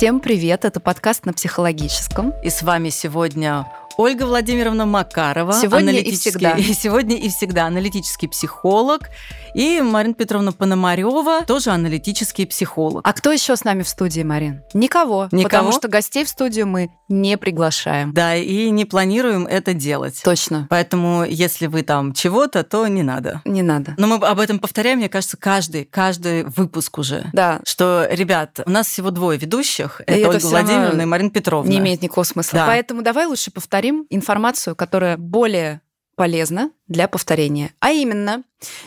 Всем привет, это подкаст на психологическом. И с вами сегодня Ольга Владимировна Макарова. Сегодня и всегда. И сегодня и всегда аналитический психолог. И Марина Петровна Пономарева, тоже аналитический психолог. А кто еще с нами в студии, Марин? Никого. Никого? Потому что гостей в студию мы не приглашаем. Да, и не планируем это делать. Точно. Поэтому, если вы там чего-то, то не надо. Не надо. Но мы об этом повторяем, мне кажется, каждый, каждый выпуск уже. Да. Что, ребят, у нас всего двое ведущих. И Это, это Ольга Владимировна и Марина Петровна. Не имеет никакого смысла. Да. Поэтому давай лучше повторим информацию, которая более полезна для повторения. А именно,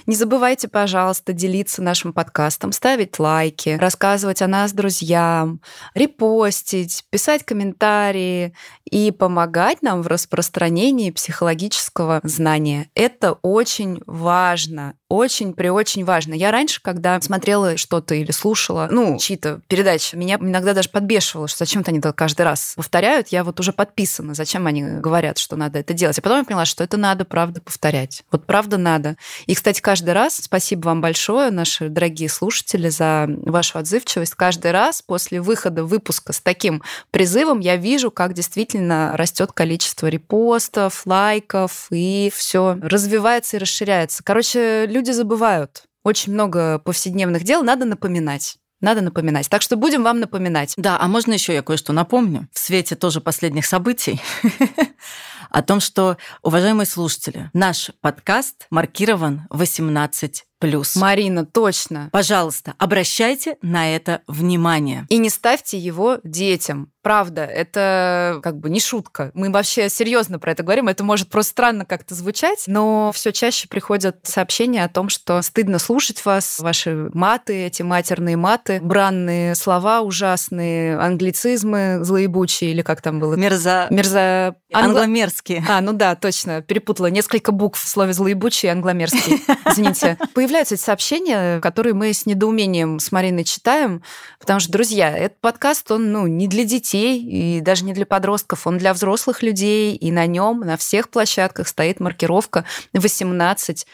не забывайте, пожалуйста, делиться нашим подкастом, ставить лайки, рассказывать о нас друзьям, репостить, писать комментарии и помогать нам в распространении психологического знания. Это очень важно, очень при очень важно. Я раньше, когда смотрела что-то или слушала, ну, чьи-то передачи, меня иногда даже подбешивало, что зачем-то они каждый раз повторяют. Я вот уже подписана, зачем они говорят, что надо это делать. А потом я поняла, что это надо, правда, повторять. Вот правда надо. И, кстати, каждый раз спасибо вам большое, наши дорогие слушатели, за вашу отзывчивость. Каждый раз после выхода выпуска с таким призывом я вижу, как действительно растет количество репостов, лайков, и все развивается и расширяется. Короче, люди забывают. Очень много повседневных дел надо напоминать. Надо напоминать. Так что будем вам напоминать. Да, а можно еще я кое-что напомню? В свете тоже последних событий о том, что, уважаемые слушатели, наш подкаст маркирован 18 плюс. Марина, точно. Пожалуйста, обращайте на это внимание. И не ставьте его детям. Правда, это как бы не шутка. Мы вообще серьезно про это говорим. Это может просто странно как-то звучать, но все чаще приходят сообщения о том, что стыдно слушать вас, ваши маты, эти матерные маты, бранные слова ужасные, англицизмы злоебучие, или как там было? Мерза... Мерза... Англомерзкие. А, ну да, точно, перепутала несколько букв в слове злоебучий и англомерзкий. Извините. Появляются эти сообщения, которые мы с недоумением с Мариной читаем, потому что, друзья, этот подкаст, он ну, не для детей, и даже не для подростков, он для взрослых людей, и на нем на всех площадках стоит маркировка 18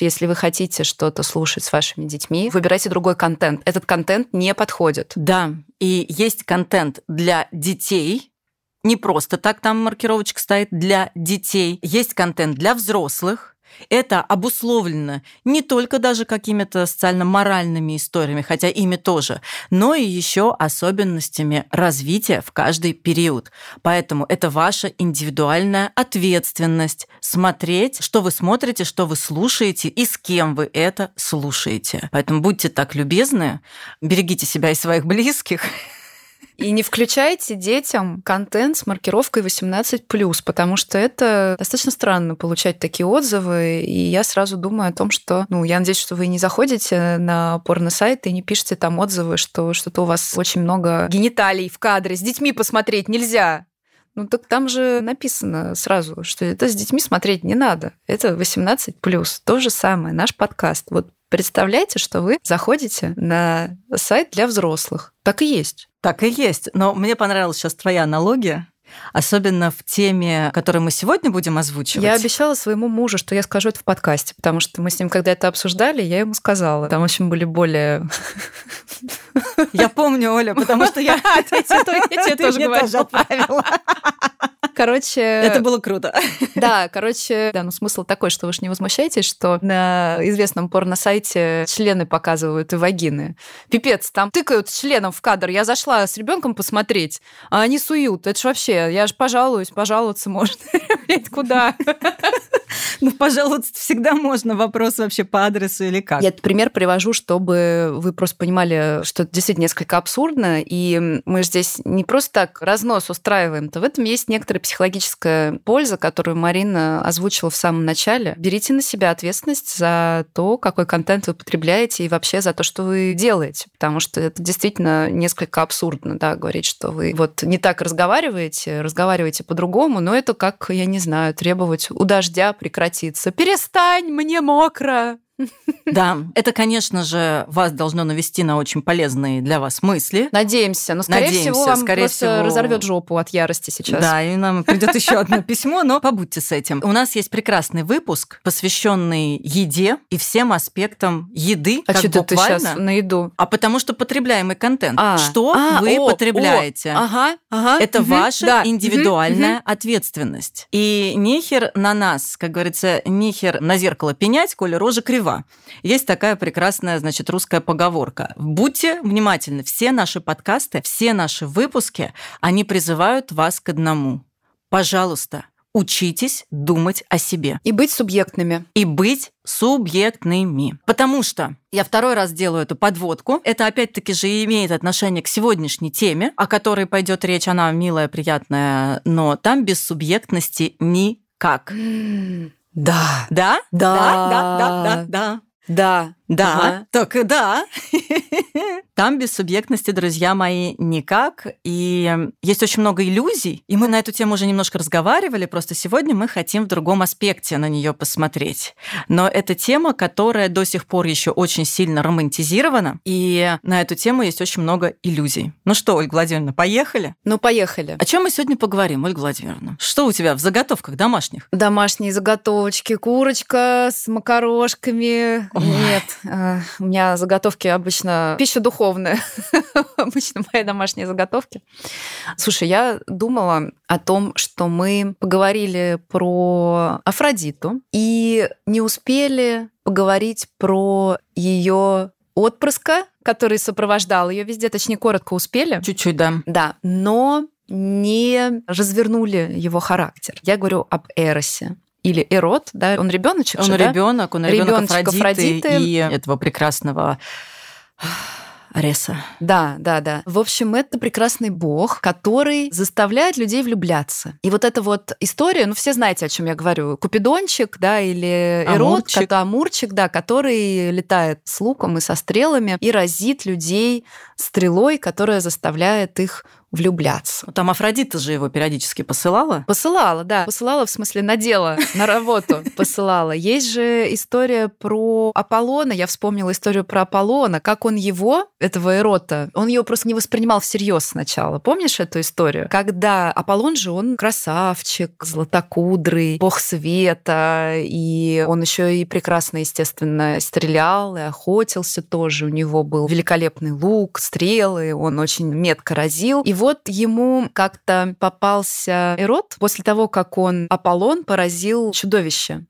Если вы хотите что-то слушать с вашими детьми, выбирайте другой контент. Этот контент не подходит. Да, и есть контент для детей, не просто так там маркировочка стоит для детей. Есть контент для взрослых, это обусловлено не только даже какими-то социально-моральными историями, хотя ими тоже, но и еще особенностями развития в каждый период. Поэтому это ваша индивидуальная ответственность смотреть, что вы смотрите, что вы слушаете и с кем вы это слушаете. Поэтому будьте так любезны, берегите себя и своих близких. И не включайте детям контент с маркировкой 18+, потому что это достаточно странно получать такие отзывы, и я сразу думаю о том, что, ну, я надеюсь, что вы не заходите на порно-сайт и не пишете там отзывы, что что-то у вас очень много гениталий в кадре, с детьми посмотреть нельзя. Ну так там же написано сразу, что это с детьми смотреть не надо. Это 18 То же самое, наш подкаст. Вот представляйте, что вы заходите на сайт для взрослых. Так и есть. Так и есть. Но мне понравилась сейчас твоя аналогия. Особенно в теме, которую мы сегодня будем озвучивать. Я обещала своему мужу, что я скажу это в подкасте, потому что мы с ним, когда это обсуждали, я ему сказала. Там очень были более... Я помню, Оля, потому что я... Я тебе тоже говорила. Короче... Это было круто. Да, короче, да, ну смысл такой, что вы же не возмущаетесь, что на известном порно-сайте члены показывают и вагины. Пипец, там тыкают членом в кадр. Я зашла с ребенком посмотреть, а они суют. Это ж вообще, я же пожалуюсь, пожаловаться можно. Блять, куда? Ну, пожалуйста, всегда можно. Вопрос вообще по адресу или как? Я этот пример привожу, чтобы вы просто понимали, что это действительно несколько абсурдно, и мы здесь не просто так разнос устраиваем, то в этом есть некоторая психологическая польза, которую Марина озвучила в самом начале. Берите на себя ответственность за то, какой контент вы потребляете, и вообще за то, что вы делаете, потому что это действительно несколько абсурдно, да, говорить, что вы вот не так разговариваете, разговариваете по-другому, но это как, я не знаю, требовать у дождя прекратиться. Перестань, мне мокро. Да, это, конечно же, вас должно навести на очень полезные для вас мысли. Надеемся, но скорее Надеемся, всего вам скорее всего. разорвет жопу от ярости сейчас. Да, и нам придет еще одно письмо, но побудьте с этим. У нас есть прекрасный выпуск, посвященный еде и всем аспектам еды, А что ты сейчас на еду? А потому что потребляемый контент. А, что а, вы о, потребляете? о, ага, ага. Это ваша да, индивидуальная ответственность. И нехер на нас, как говорится, нехер на зеркало пенять, коли рожа крива. Есть такая прекрасная, значит, русская поговорка. Будьте внимательны. Все наши подкасты, все наши выпуски, они призывают вас к одному. Пожалуйста, учитесь думать о себе И быть субъектными. и быть субъектными. Потому что я второй раз делаю эту подводку. Это опять-таки же имеет отношение к сегодняшней теме, о которой пойдет речь. Она милая, приятная, но там без субъектности никак. Да. Да? Да. Да, да, да, да, да. Да. Ага. только да. Там без субъектности, друзья мои, никак. И есть очень много иллюзий. И мы на эту тему уже немножко разговаривали, просто сегодня мы хотим в другом аспекте на нее посмотреть. Но это тема, которая до сих пор еще очень сильно романтизирована. И на эту тему есть очень много иллюзий. Ну что, Ольга Владимировна, поехали? Ну, поехали. О чем мы сегодня поговорим, Ольга Владимировна? Что у тебя в заготовках домашних? Домашние заготовочки, курочка с макарошками. Ой. Нет, у меня заготовки обычно пища духовная. Обычно мои домашние заготовки. Слушай, я думала о том, что мы поговорили про Афродиту и не успели поговорить про ее отпрыска, который сопровождал ее везде, точнее, коротко успели. Чуть-чуть, да. Да, но не развернули его характер. Я говорю об Эросе. Или Эрот, да, он ребеночек Он же, да? ребенок, он ребенок Афродиты, Афродиты. и этого прекрасного Ареса. Да, да, да. В общем, это прекрасный бог, который заставляет людей влюбляться. И вот эта вот история, ну, все знаете, о чем я говорю. Купидончик, да, или Эрот, Амурчик. кото- Амурчик, да, который летает с луком и со стрелами и разит людей стрелой, которая заставляет их влюбляться. Там Афродита же его периодически посылала. Посылала, да. Посылала, в смысле, на дело, на работу посылала. Есть же история про Аполлона. Я вспомнила историю про Аполлона, как он его, этого Эрота, он его просто не воспринимал всерьез сначала. Помнишь эту историю? Когда Аполлон же, он красавчик, златокудрый, бог света, и он еще и прекрасно, естественно, стрелял и охотился тоже. У него был великолепный лук, стрелы, он очень метко разил. И вот ему как-то попался Эрот после того, как он Аполлон поразил чудовище.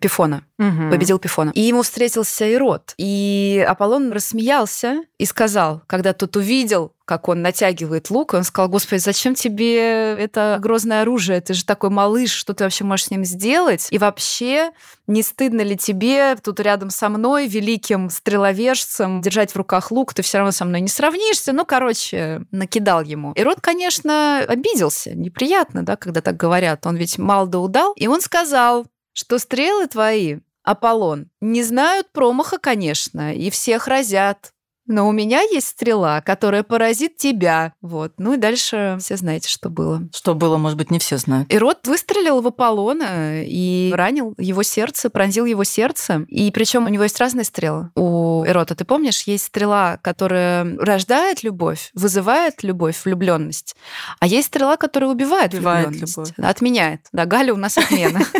Пифона, Мгм. победил Пифона. И ему встретился Ирод. И Аполлон рассмеялся и сказал, когда тот увидел, как он натягивает лук, он сказал, господи, зачем тебе это грозное оружие? Ты же такой малыш, что ты вообще можешь с ним сделать? И вообще, не стыдно ли тебе тут рядом со мной, великим стреловежцем, держать в руках лук? Ты все равно со мной не сравнишься. Ну, короче, накидал ему. Ирод, конечно, обиделся. Неприятно, да, когда так говорят. Он ведь мал да удал. И он сказал, что стрелы твои, Аполлон, не знают промаха, конечно, и всех разят. Но у меня есть стрела, которая поразит тебя. Вот. Ну и дальше все знаете, что было. Что было, может быть, не все знают. Ирод выстрелил в Аполлона и ранил его сердце, пронзил его сердце. И причем у него есть разные стрелы. У Эрота, ты помнишь, есть стрела, которая рождает любовь, вызывает любовь, влюбленность, а есть стрела, которая убивает, Убивает влюбленность, любовь. отменяет. Да, Галя у нас отмена.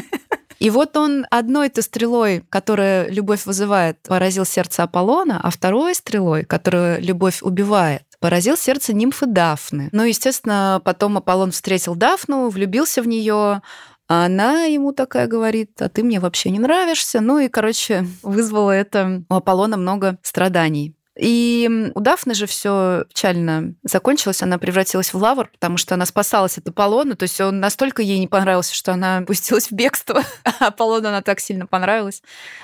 И вот он одной-то стрелой, которая любовь вызывает, поразил сердце Аполлона, а второй стрелой, которая любовь убивает, поразил сердце нимфы Дафны. Ну, естественно, потом Аполлон встретил Дафну, влюбился в нее, а она ему такая говорит, а ты мне вообще не нравишься. Ну и, короче, вызвало это у Аполлона много страданий. И у Дафны же все печально закончилось, она превратилась в лавр, потому что она спасалась от Аполлона, то есть он настолько ей не понравился, что она пустилась в бегство, а Аполлону она так сильно понравилась,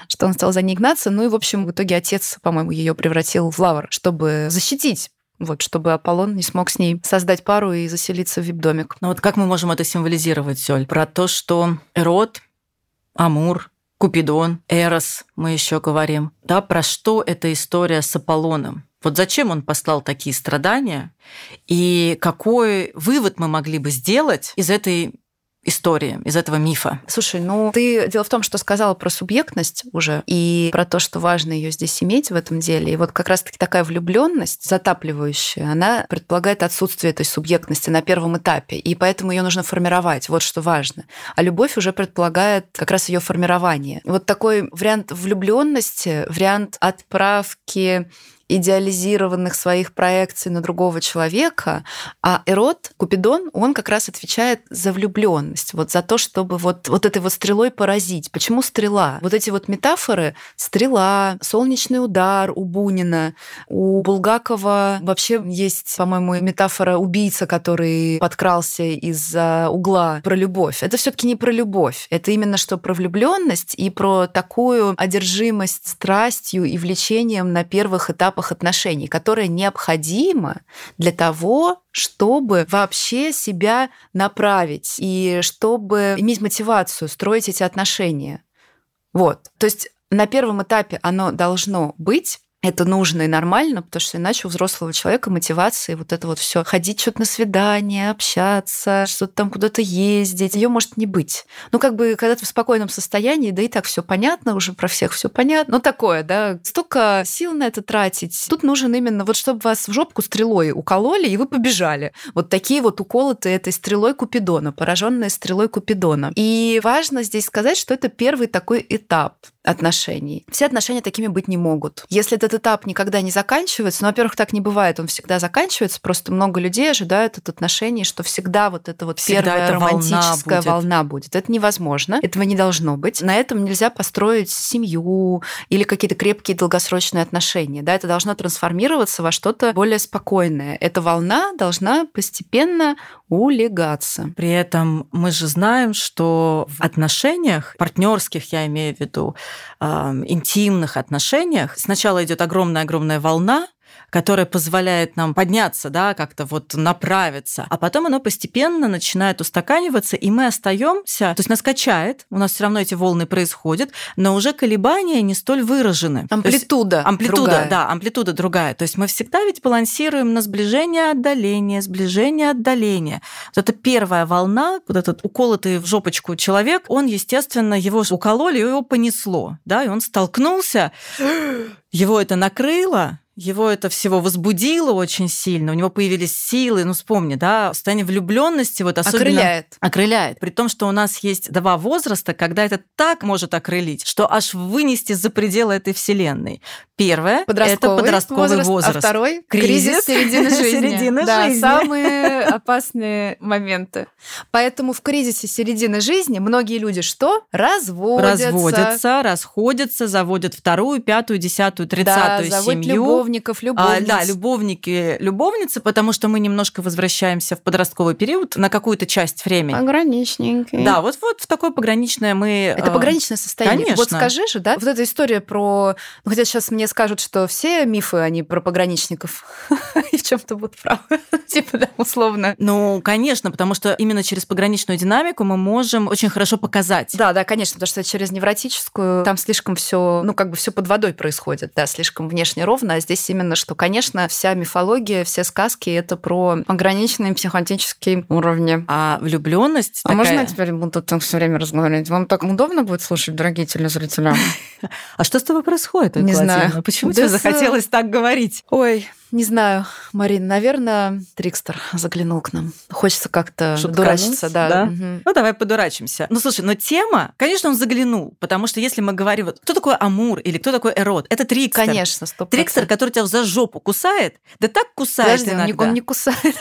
что он стал за ней гнаться. Ну и, в общем, в итоге отец, по-моему, ее превратил в лавр, чтобы защитить вот, чтобы Аполлон не смог с ней создать пару и заселиться в вип-домик. Ну вот как мы можем это символизировать, Соль? Про то, что Эрот, Амур, Купидон, Эрос, мы еще говорим. Да, про что эта история с Аполлоном? Вот зачем он послал такие страдания? И какой вывод мы могли бы сделать из этой истории, из этого мифа. Слушай, ну ты дело в том, что сказала про субъектность уже и про то, что важно ее здесь иметь в этом деле. И вот как раз-таки такая влюбленность затапливающая, она предполагает отсутствие этой субъектности на первом этапе, и поэтому ее нужно формировать. Вот что важно. А любовь уже предполагает как раз ее формирование. Вот такой вариант влюбленности, вариант отправки идеализированных своих проекций на другого человека, а Эрот, Купидон, он как раз отвечает за влюбленность, вот за то, чтобы вот, вот этой вот стрелой поразить. Почему стрела? Вот эти вот метафоры, стрела, солнечный удар у Бунина, у Булгакова вообще есть, по-моему, метафора убийца, который подкрался из-за угла про любовь. Это все таки не про любовь, это именно что про влюбленность и про такую одержимость страстью и влечением на первых этапах этапах отношений, которое необходимо для того, чтобы вообще себя направить и чтобы иметь мотивацию строить эти отношения. Вот. То есть на первом этапе оно должно быть, это нужно и нормально, потому что иначе у взрослого человека мотивация вот это вот все ходить что-то на свидание, общаться, что-то там куда-то ездить, ее может не быть. Ну, как бы, когда ты в спокойном состоянии, да и так все понятно, уже про всех все понятно. Ну, такое, да. Столько сил на это тратить. Тут нужен именно вот, чтобы вас в жопку стрелой укололи, и вы побежали. Вот такие вот уколотые этой стрелой Купидона, пораженные стрелой Купидона. И важно здесь сказать, что это первый такой этап отношений. Все отношения такими быть не могут. Если этот этап никогда не заканчивается, ну, во-первых, так не бывает, он всегда заканчивается, просто много людей ожидают от отношений, что всегда вот это вот всегда первая эта романтическая волна будет. волна будет. Это невозможно, этого не должно быть. На этом нельзя построить семью или какие-то крепкие долгосрочные отношения. Да, это должно трансформироваться во что-то более спокойное. Эта волна должна постепенно улегаться. При этом мы же знаем, что в отношениях, партнерских я имею в виду, интимных отношениях, сначала идет огромная-огромная волна, которое позволяет нам подняться, да, как-то вот направиться. А потом оно постепенно начинает устаканиваться, и мы остаемся, то есть нас качает, у нас все равно эти волны происходят, но уже колебания не столь выражены. Амплитуда. Есть, амплитуда, другая. да, амплитуда другая. То есть мы всегда ведь балансируем на сближение, отдаление, сближение, отдаление. Вот это первая волна, вот этот уколотый в жопочку человек, он, естественно, его укололи, его понесло, да, и он столкнулся, его это накрыло, его это всего возбудило очень сильно, у него появились силы, ну вспомни, да, состояние влюбленности вот особенно... Окрыляет. Окрыляет. При том, что у нас есть два возраста, когда это так может окрылить, что аж вынести за пределы этой вселенной. Первое – это подростковый возраст, возраст. А второй – кризис, кризис середины жизни. середины да, жизни. самые опасные моменты. Поэтому в кризисе середины жизни многие люди что? Разводятся. Разводятся, расходятся, заводят вторую, пятую, десятую, тридцатую да, семью. Любовников, любовниц. А, да, любовники, любовницы, потому что мы немножко возвращаемся в подростковый период на какую-то часть времени. Пограничненький. Да, вот, вот в такое пограничное мы... Это пограничное состояние. Конечно. Вот скажи же, да, вот эта история про... Ну, хотя сейчас мне скажут, что все мифы, они про пограничников и в чем то будут правы. типа, да, условно. Ну, конечно, потому что именно через пограничную динамику мы можем очень хорошо показать. Да, да, конечно, потому что через невротическую там слишком все, ну, как бы все под водой происходит, да, слишком внешне ровно, а здесь именно, что, конечно, вся мифология, все сказки это про пограничные психотические уровни. А влюбленность. А такая... можно я теперь буду так все время разговаривать? Вам так удобно будет слушать, дорогие телезрители? А что с тобой происходит? Не знаю. Почему тебе захотелось так говорить? Ой, не знаю, Марин, наверное, Трикстер заглянул к нам. Хочется как-то дурачиться, да. да? Угу. Ну, давай подурачимся. Ну, слушай, но тема, конечно, он заглянул, потому что если мы говорим, вот, кто такой Амур или кто такой Эрот, это Трикстер. Конечно, стоп. Трикстер, который тебя за жопу кусает, да так кусает Подожди, иногда. он не кусает.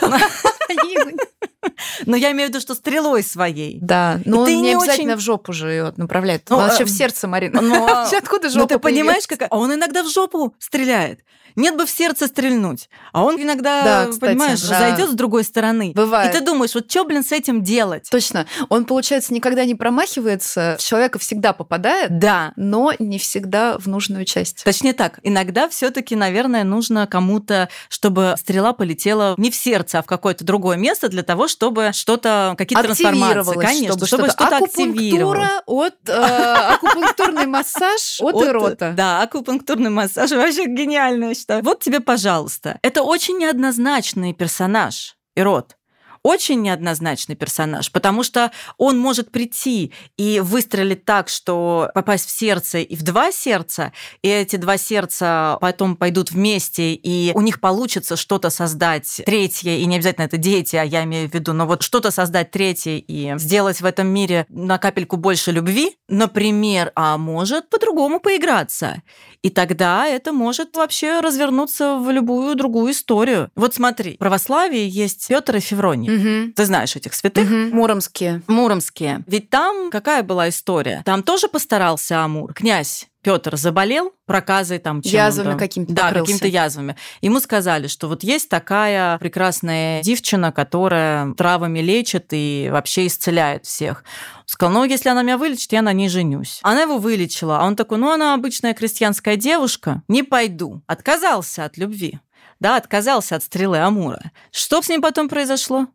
Но я имею в виду, что стрелой своей. Да, но он не обязательно в жопу же ее направляет. Он вообще в сердце, Марина. Вообще откуда жопа Ну ты понимаешь, как... Он иногда в жопу стреляет. Нет бы в сердце стрельнуть. А он иногда, да, кстати, понимаешь, да. зайдет с другой стороны. Бывает. И ты думаешь, вот что, блин, с этим делать? Точно. Он, получается, никогда не промахивается, в человека всегда попадает, да. но не всегда в нужную часть. Точнее так, иногда все таки наверное, нужно кому-то, чтобы стрела полетела не в сердце, а в какое-то другое место для того, чтобы что-то, какие-то трансформации. Конечно, чтобы, что-то, что активировалось. от э, акупунктурный массаж от эрота. Да, акупунктурный массаж вообще гениальная что вот тебе, пожалуйста. Это очень неоднозначный персонаж, Ирод. очень неоднозначный персонаж, потому что он может прийти и выстрелить так, что попасть в сердце и в два сердца, и эти два сердца потом пойдут вместе, и у них получится что-то создать третье, и не обязательно это дети, а я имею в виду, но вот что-то создать третье и сделать в этом мире на капельку больше любви, например, а может по-другому поиграться. И тогда это может вообще развернуться в любую другую историю. Вот смотри, в православии есть Петр и Февроний. Угу. Ты знаешь этих святых? Угу. Муромские. Муромские. Ведь там какая была история? Там тоже постарался Амур. Князь Петр заболел проказой там чем язвами какими-то да покрылся. какими-то язвами ему сказали что вот есть такая прекрасная девчина которая травами лечит и вообще исцеляет всех сказал ну если она меня вылечит я на ней женюсь она его вылечила а он такой ну она обычная крестьянская девушка не пойду отказался от любви да, отказался от стрелы Амура. Что с ним потом произошло?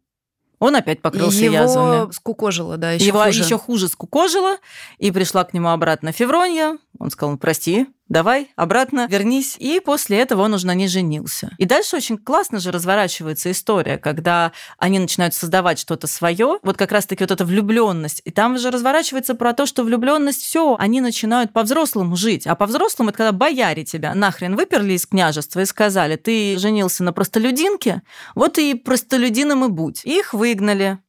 Он опять покрылся Его язвами. скукожило, да, еще Его хуже. еще хуже скукожила, и пришла к нему обратно Февронья. Он сказал, «Ну, прости, давай, обратно, вернись. И после этого он уже на ней женился. И дальше очень классно же разворачивается история, когда они начинают создавать что-то свое, вот как раз-таки вот эта влюбленность. И там же разворачивается про то, что влюбленность все, они начинают по-взрослому жить. А по-взрослому это когда бояре тебя нахрен выперли из княжества и сказали, ты женился на простолюдинке, вот и простолюдином и будь. Их выгнали.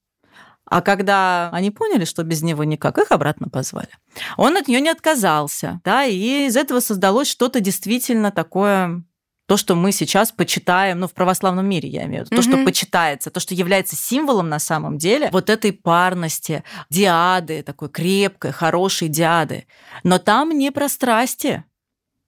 А когда они поняли, что без него никак, их обратно позвали. Он от нее не отказался, да, и из этого создалось что-то действительно такое то, что мы сейчас почитаем, ну, в православном мире, я имею в виду, то, что почитается, то, что является символом на самом деле вот этой парности, диады, такой крепкой, хорошей диады. Но там не про страсти,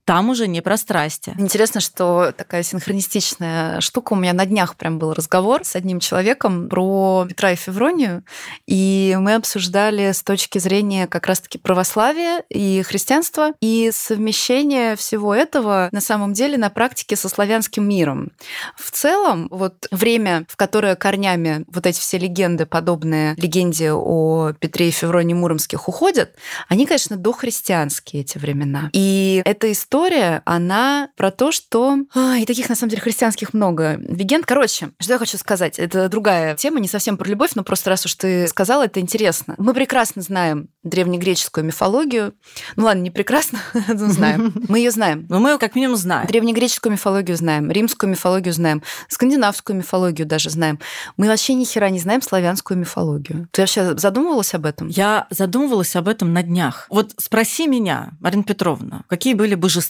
там уже не про страсти. Интересно, что такая синхронистичная штука. У меня на днях прям был разговор с одним человеком про Петра и Февронию, и мы обсуждали с точки зрения как раз-таки православия и христианства, и совмещение всего этого на самом деле на практике со славянским миром. В целом, вот время, в которое корнями вот эти все легенды, подобные легенде о Петре и Февронии Муромских, уходят, они, конечно, дохристианские эти времена. И эта история, она про то, что... А, и таких, на самом деле, христианских много легенд. Короче, что я хочу сказать? Это другая тема, не совсем про любовь, но просто раз уж ты сказала, это интересно. Мы прекрасно знаем древнегреческую мифологию. Ну ладно, не прекрасно, но знаем. Мы ее знаем. Но мы ее как минимум знаем. Древнегреческую мифологию знаем, римскую мифологию знаем, скандинавскую мифологию даже знаем. Мы вообще ни хера не знаем славянскую мифологию. Ты вообще задумывалась об этом? Я задумывалась об этом на днях. Вот спроси меня, Марина Петровна, какие были божества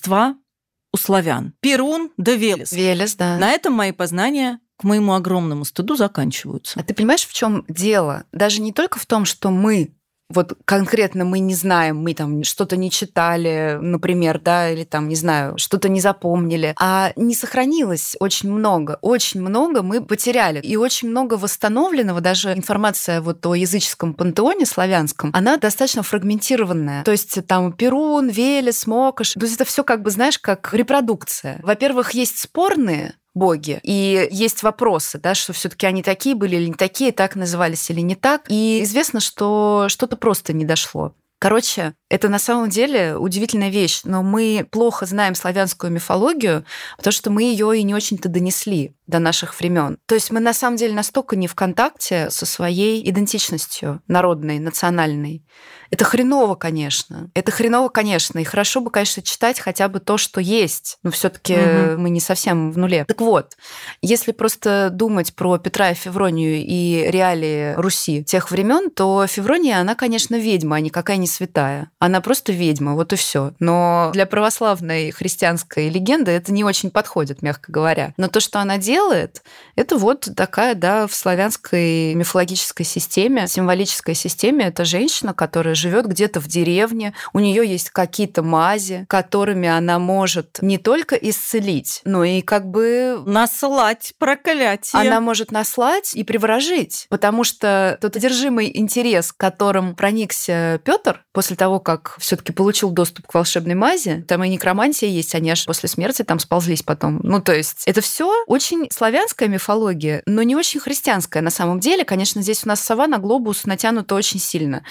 у славян? Перун да Велес. Велес, да. На этом мои познания к моему огромному стыду заканчиваются. А ты понимаешь, в чем дело? Даже не только в том, что мы вот конкретно мы не знаем, мы там что-то не читали, например, да, или там, не знаю, что-то не запомнили, а не сохранилось очень много, очень много мы потеряли, и очень много восстановленного, даже информация вот о языческом пантеоне славянском, она достаточно фрагментированная, то есть там Перун, Велес, Мокош, то есть это все как бы, знаешь, как репродукция. Во-первых, есть спорные боги. И есть вопросы, да, что все-таки они такие были или не такие, так назывались или не так. И известно, что что-то просто не дошло. Короче, это на самом деле удивительная вещь, но мы плохо знаем славянскую мифологию, потому что мы ее и не очень-то донесли до наших времен. То есть мы на самом деле настолько не в контакте со своей идентичностью народной, национальной. Это хреново, конечно. Это хреново, конечно. И хорошо бы, конечно, читать хотя бы то, что есть. Но все-таки Мгм. мы не совсем в нуле. Так вот, если просто думать про Петра и Февронию и реалии Руси тех времен, то Феврония, она, конечно, ведьма, а никакая не святая. Она просто ведьма, вот и все. Но для православной христианской легенды это не очень подходит, мягко говоря. Но то, что она делает, это вот такая, да, в славянской мифологической системе, символической системе, это женщина, которая живет где-то в деревне, у нее есть какие-то мази, которыми она может не только исцелить, но и как бы Наслать проклятие. она может наслать и приворожить, потому что тот одержимый интерес, которым проникся Петр после того, как все-таки получил доступ к волшебной мази. Там и некромантия есть, они аж после смерти там сползлись потом. Ну, то есть это все очень славянская мифология, но не очень христианская на самом деле. Конечно, здесь у нас сова на глобус натянута очень сильно.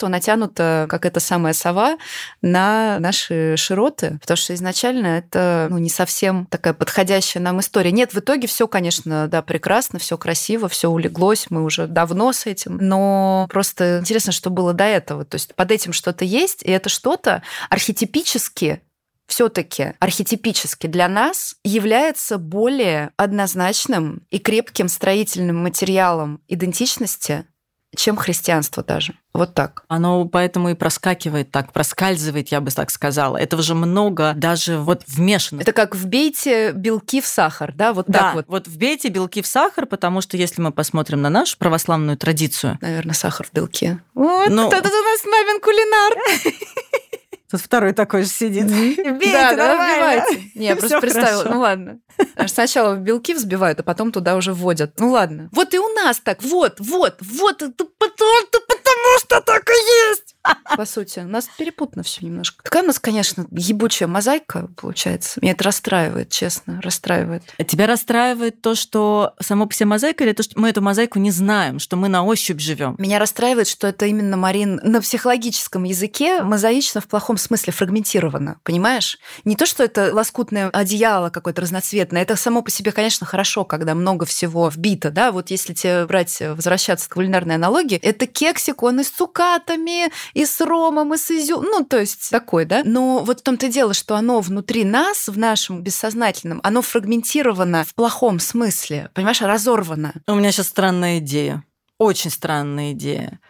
Христианство натянуто, как эта самая сова, на наши широты, потому что изначально это ну, не совсем такая подходящая нам история. Нет, в итоге все, конечно, да, прекрасно, все красиво, все улеглось, мы уже давно с этим, но просто интересно, что было до этого. То есть под этим что-то есть, и это что-то архетипически все-таки архетипически для нас является более однозначным и крепким строительным материалом идентичности, чем христианство даже. Вот так. Оно поэтому и проскакивает так, проскальзывает, я бы так сказала. Этого же много даже вот вмешано. Это как вбейте белки в сахар, да? Вот да, так вот. вот вбейте белки в сахар, потому что если мы посмотрим на нашу православную традицию... Наверное, сахар в белке. Вот, Но... кто-то у нас мамин кулинар. Тут второй такой же сидит. Бейте, да, да, вбивайте. Не, я просто представила. Ну ладно. Сначала белки взбивают, а потом туда уже вводят. Ну ладно. Вот и у нас так. Вот, вот, вот. Потому что так и есть. По сути, у нас перепутано все немножко. Такая у нас, конечно, ебучая мозаика получается. Меня это расстраивает, честно, расстраивает. А тебя расстраивает то, что само по себе мозаика, или то, что мы эту мозаику не знаем, что мы на ощупь живем? Меня расстраивает, что это именно, Марин, на психологическом языке мозаично в плохом смысле фрагментировано, понимаешь? Не то, что это лоскутное одеяло какое-то разноцветное, это само по себе, конечно, хорошо, когда много всего вбито, да, вот если тебе брать, возвращаться к кулинарной аналогии, это кексик, он и с цукатами, и с ромом, и с изюм, ну, то есть такой, да. Но вот в том-то дело, что оно внутри нас, в нашем бессознательном, оно фрагментировано в плохом смысле, понимаешь, разорвано. У меня сейчас странная идея, очень странная идея.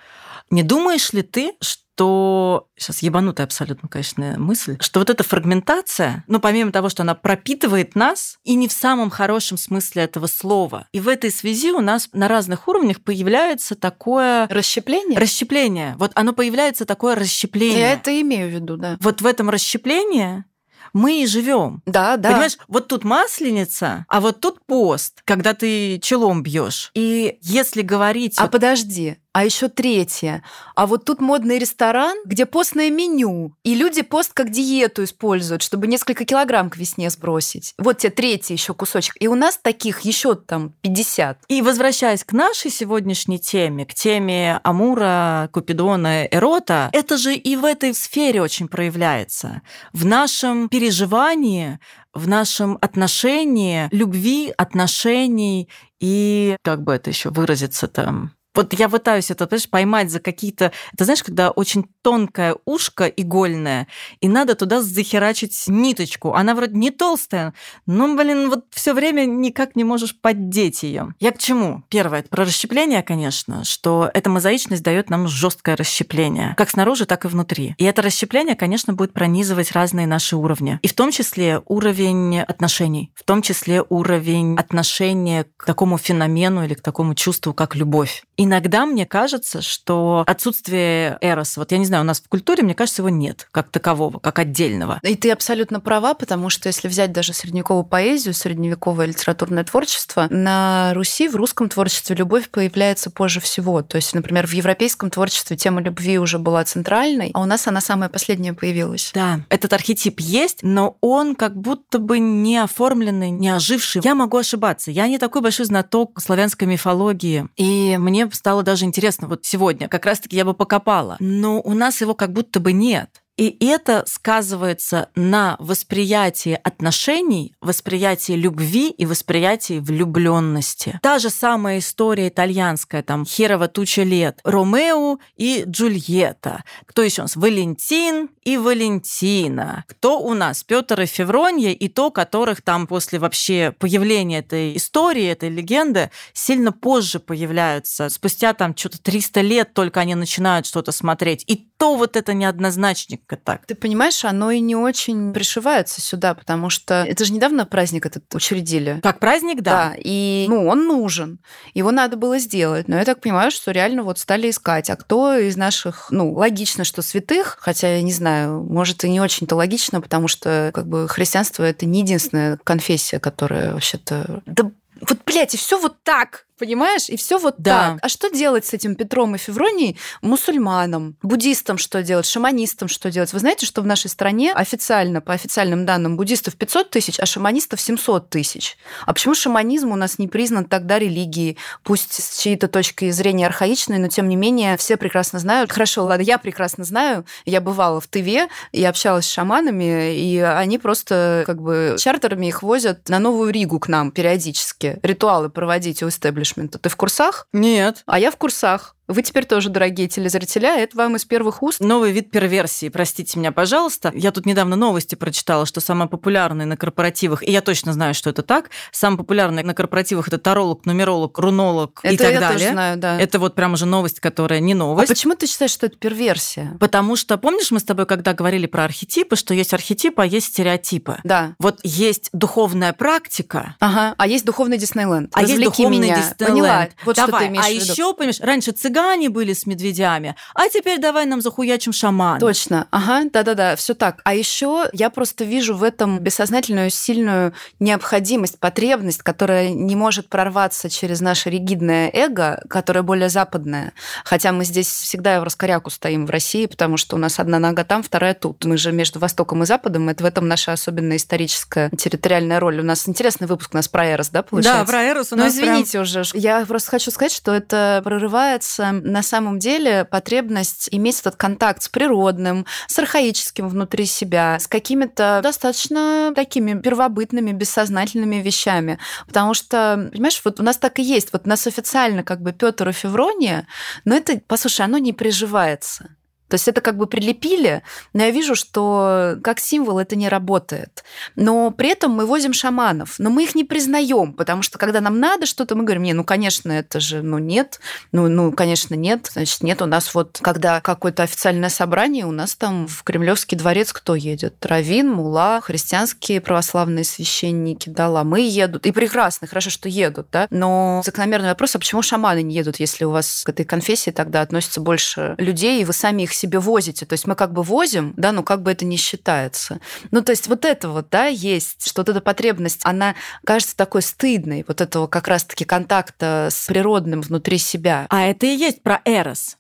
Не думаешь ли ты, что что сейчас ебанутая абсолютно, конечно, мысль, что вот эта фрагментация, ну, помимо того, что она пропитывает нас, и не в самом хорошем смысле этого слова. И в этой связи у нас на разных уровнях появляется такое... Расщепление? Расщепление. Вот оно появляется такое расщепление. Я это имею в виду, да. Вот в этом расщеплении мы и живем. Да, да. Понимаешь, вот тут масленица, а вот тут пост, когда ты челом бьешь. И если говорить... А вот... подожди, а еще третье. А вот тут модный ресторан, где постное меню. И люди пост как диету используют, чтобы несколько килограмм к весне сбросить. Вот тебе третий еще кусочек. И у нас таких еще там 50. И возвращаясь к нашей сегодняшней теме, к теме Амура, Купидона, Эрота, это же и в этой сфере очень проявляется. В нашем переживании, в нашем отношении, любви, отношений и, как бы это еще выразиться там, вот я пытаюсь это, понимаешь, поймать за какие-то... Это знаешь, когда очень тонкое ушко игольное, и надо туда захерачить ниточку. Она вроде не толстая, но, блин, вот все время никак не можешь поддеть ее. Я к чему? Первое, это про расщепление, конечно, что эта мозаичность дает нам жесткое расщепление, как снаружи, так и внутри. И это расщепление, конечно, будет пронизывать разные наши уровни. И в том числе уровень отношений, в том числе уровень отношения к такому феномену или к такому чувству, как любовь. Иногда мне кажется, что отсутствие эроса, вот я не знаю, у нас в культуре, мне кажется, его нет как такового, как отдельного. И ты абсолютно права, потому что если взять даже средневековую поэзию, средневековое литературное творчество, на Руси в русском творчестве любовь появляется позже всего. То есть, например, в европейском творчестве тема любви уже была центральной, а у нас она самая последняя появилась. Да, этот архетип есть, но он как будто бы не оформленный, не оживший. Я могу ошибаться. Я не такой большой знаток славянской мифологии, и мне стало даже интересно вот сегодня. Как раз-таки я бы покопала. Но у нас его как будто бы нет. И это сказывается на восприятии отношений, восприятии любви и восприятии влюбленности. Та же самая история итальянская, там Херова туча лет, Ромео и Джульетта. Кто еще у нас? Валентин и Валентина. Кто у нас? Петр и Февронья, и то, которых там после вообще появления этой истории, этой легенды, сильно позже появляются. Спустя там что-то 300 лет только они начинают что-то смотреть. И то вот это неоднозначник только так. Ты понимаешь, оно и не очень пришивается сюда, потому что это же недавно праздник этот учредили. Как праздник, да. Да, и ну, он нужен. Его надо было сделать. Но я так понимаю, что реально вот стали искать. А кто из наших, ну, логично, что святых, хотя я не знаю, может и не очень-то логично, потому что как бы христианство это не единственная конфессия, которая вообще-то... Да вот, блядь, и все вот так Понимаешь? И все вот Да. так. А что делать с этим Петром и Февронией? Мусульманам, буддистам что делать, шаманистам что делать? Вы знаете, что в нашей стране официально, по официальным данным, буддистов 500 тысяч, а шаманистов 700 тысяч. А почему шаманизм у нас не признан тогда религией? Пусть с чьей-то точки зрения архаичной, но тем не менее все прекрасно знают. Хорошо, ладно, я прекрасно знаю. Я бывала в Тыве и общалась с шаманами, и они просто как бы чартерами их возят на Новую Ригу к нам периодически. Ритуалы проводить у истеблишмента. Ты в курсах? Нет. А я в курсах. Вы теперь тоже, дорогие телезрители, а это вам из первых уст. Новый вид перверсии, простите меня, пожалуйста. Я тут недавно новости прочитала, что самый популярный на корпоративах, и я точно знаю, что это так, самый популярный на корпоративах это таролог, нумеролог, рунолог и это так я далее. тоже знаю, да. Это вот прям уже новость, которая не А новость. почему ты считаешь, что это перверсия? Потому что, помнишь, мы с тобой когда говорили про архетипы, что есть архетипы, а есть стереотипы. Да. Вот есть духовная практика, Ага. А есть духовный Диснейленд. а есть духовный меня. Диснейленд. Поняла. Вот что давай. ты имеешь а в виду. еще, понимаешь, раньше цыгане были с медведями, а теперь давай нам захуячим шамана. Точно, ага, да-да-да, все так. А еще я просто вижу в этом бессознательную сильную необходимость, потребность, которая не может прорваться через наше ригидное эго, которое более западное. Хотя мы здесь всегда в раскоряку стоим в России, потому что у нас одна нога там, вторая тут. Мы же между Востоком и Западом, это в этом наша особенная историческая территориальная роль. У нас интересный выпуск у нас про Эрос, да, получается? Да, про Эрос у Ну, нас прям- извините уже. Я просто хочу сказать, что это прорывается на самом деле потребность иметь этот контакт с природным, с архаическим внутри себя, с какими-то достаточно такими первобытными, бессознательными вещами. Потому что, понимаешь, вот у нас так и есть. Вот у нас официально как бы Петр и Феврония, но это, послушай, оно не приживается. То есть это как бы прилепили, но я вижу, что как символ это не работает. Но при этом мы возим шаманов, но мы их не признаем, потому что когда нам надо что-то, мы говорим, не, ну, конечно, это же, ну, нет, ну, ну, конечно, нет, значит, нет. У нас вот, когда какое-то официальное собрание, у нас там в Кремлевский дворец кто едет? Равин, Мула, христианские православные священники, да, ламы едут. И прекрасно, хорошо, что едут, да. Но закономерный вопрос, а почему шаманы не едут, если у вас к этой конфессии тогда относится больше людей, и вы сами их себе возите? То есть мы как бы возим, да, но как бы это не считается. Ну, то есть вот это вот, да, есть, что вот эта потребность, она кажется такой стыдной, вот этого как раз-таки контакта с природным внутри себя. А это и есть про Эрос.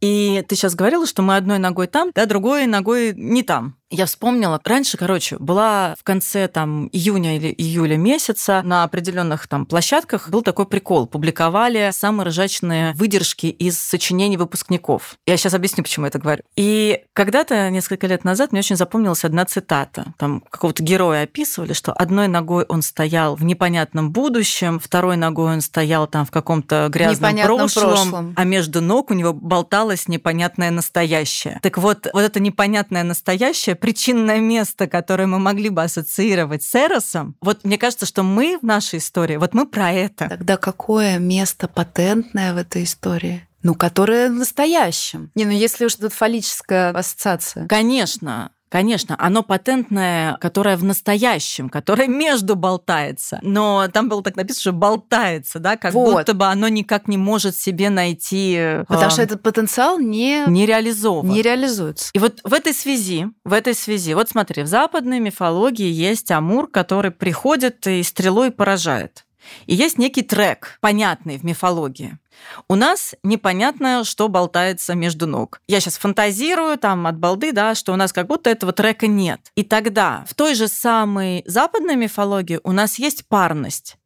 И ты сейчас говорила, что мы одной ногой там, да, другой ногой не там. Я вспомнила, раньше, короче, была в конце там июня или июля месяца на определенных там площадках был такой прикол. Публиковали самые ржачные выдержки из сочинений выпускников. Я сейчас объясню, почему я это говорю. И когда-то, несколько лет назад, мне очень запомнилась одна цитата. Там какого-то героя описывали, что одной ногой он стоял в непонятном будущем, второй ногой он стоял там в каком-то грязном Непонятном прошлом, прошлом. а между ног у него болталось непонятное настоящее. Так вот, вот это непонятное настоящее, причинное место, которое мы могли бы ассоциировать с Эросом, вот мне кажется, что мы в нашей истории, вот мы про это. Тогда какое место патентное в этой истории? Ну, которое в настоящем. Не, ну если уж тут фаллическая ассоциация. Конечно, Конечно, оно патентное, которое в настоящем, которое между болтается. Но там было так написано, что болтается, да, как Вот. будто бы оно никак не может себе найти... Потому а, что этот потенциал не, не реализован. не реализуется. И вот в этой связи, в этой связи, вот смотри, в западной мифологии есть Амур, который приходит и стрелой поражает. И есть некий трек, понятный в мифологии. У нас непонятно, что болтается между ног. Я сейчас фантазирую там от балды, да, что у нас как будто этого трека нет. И тогда в той же самой западной мифологии у нас есть парность.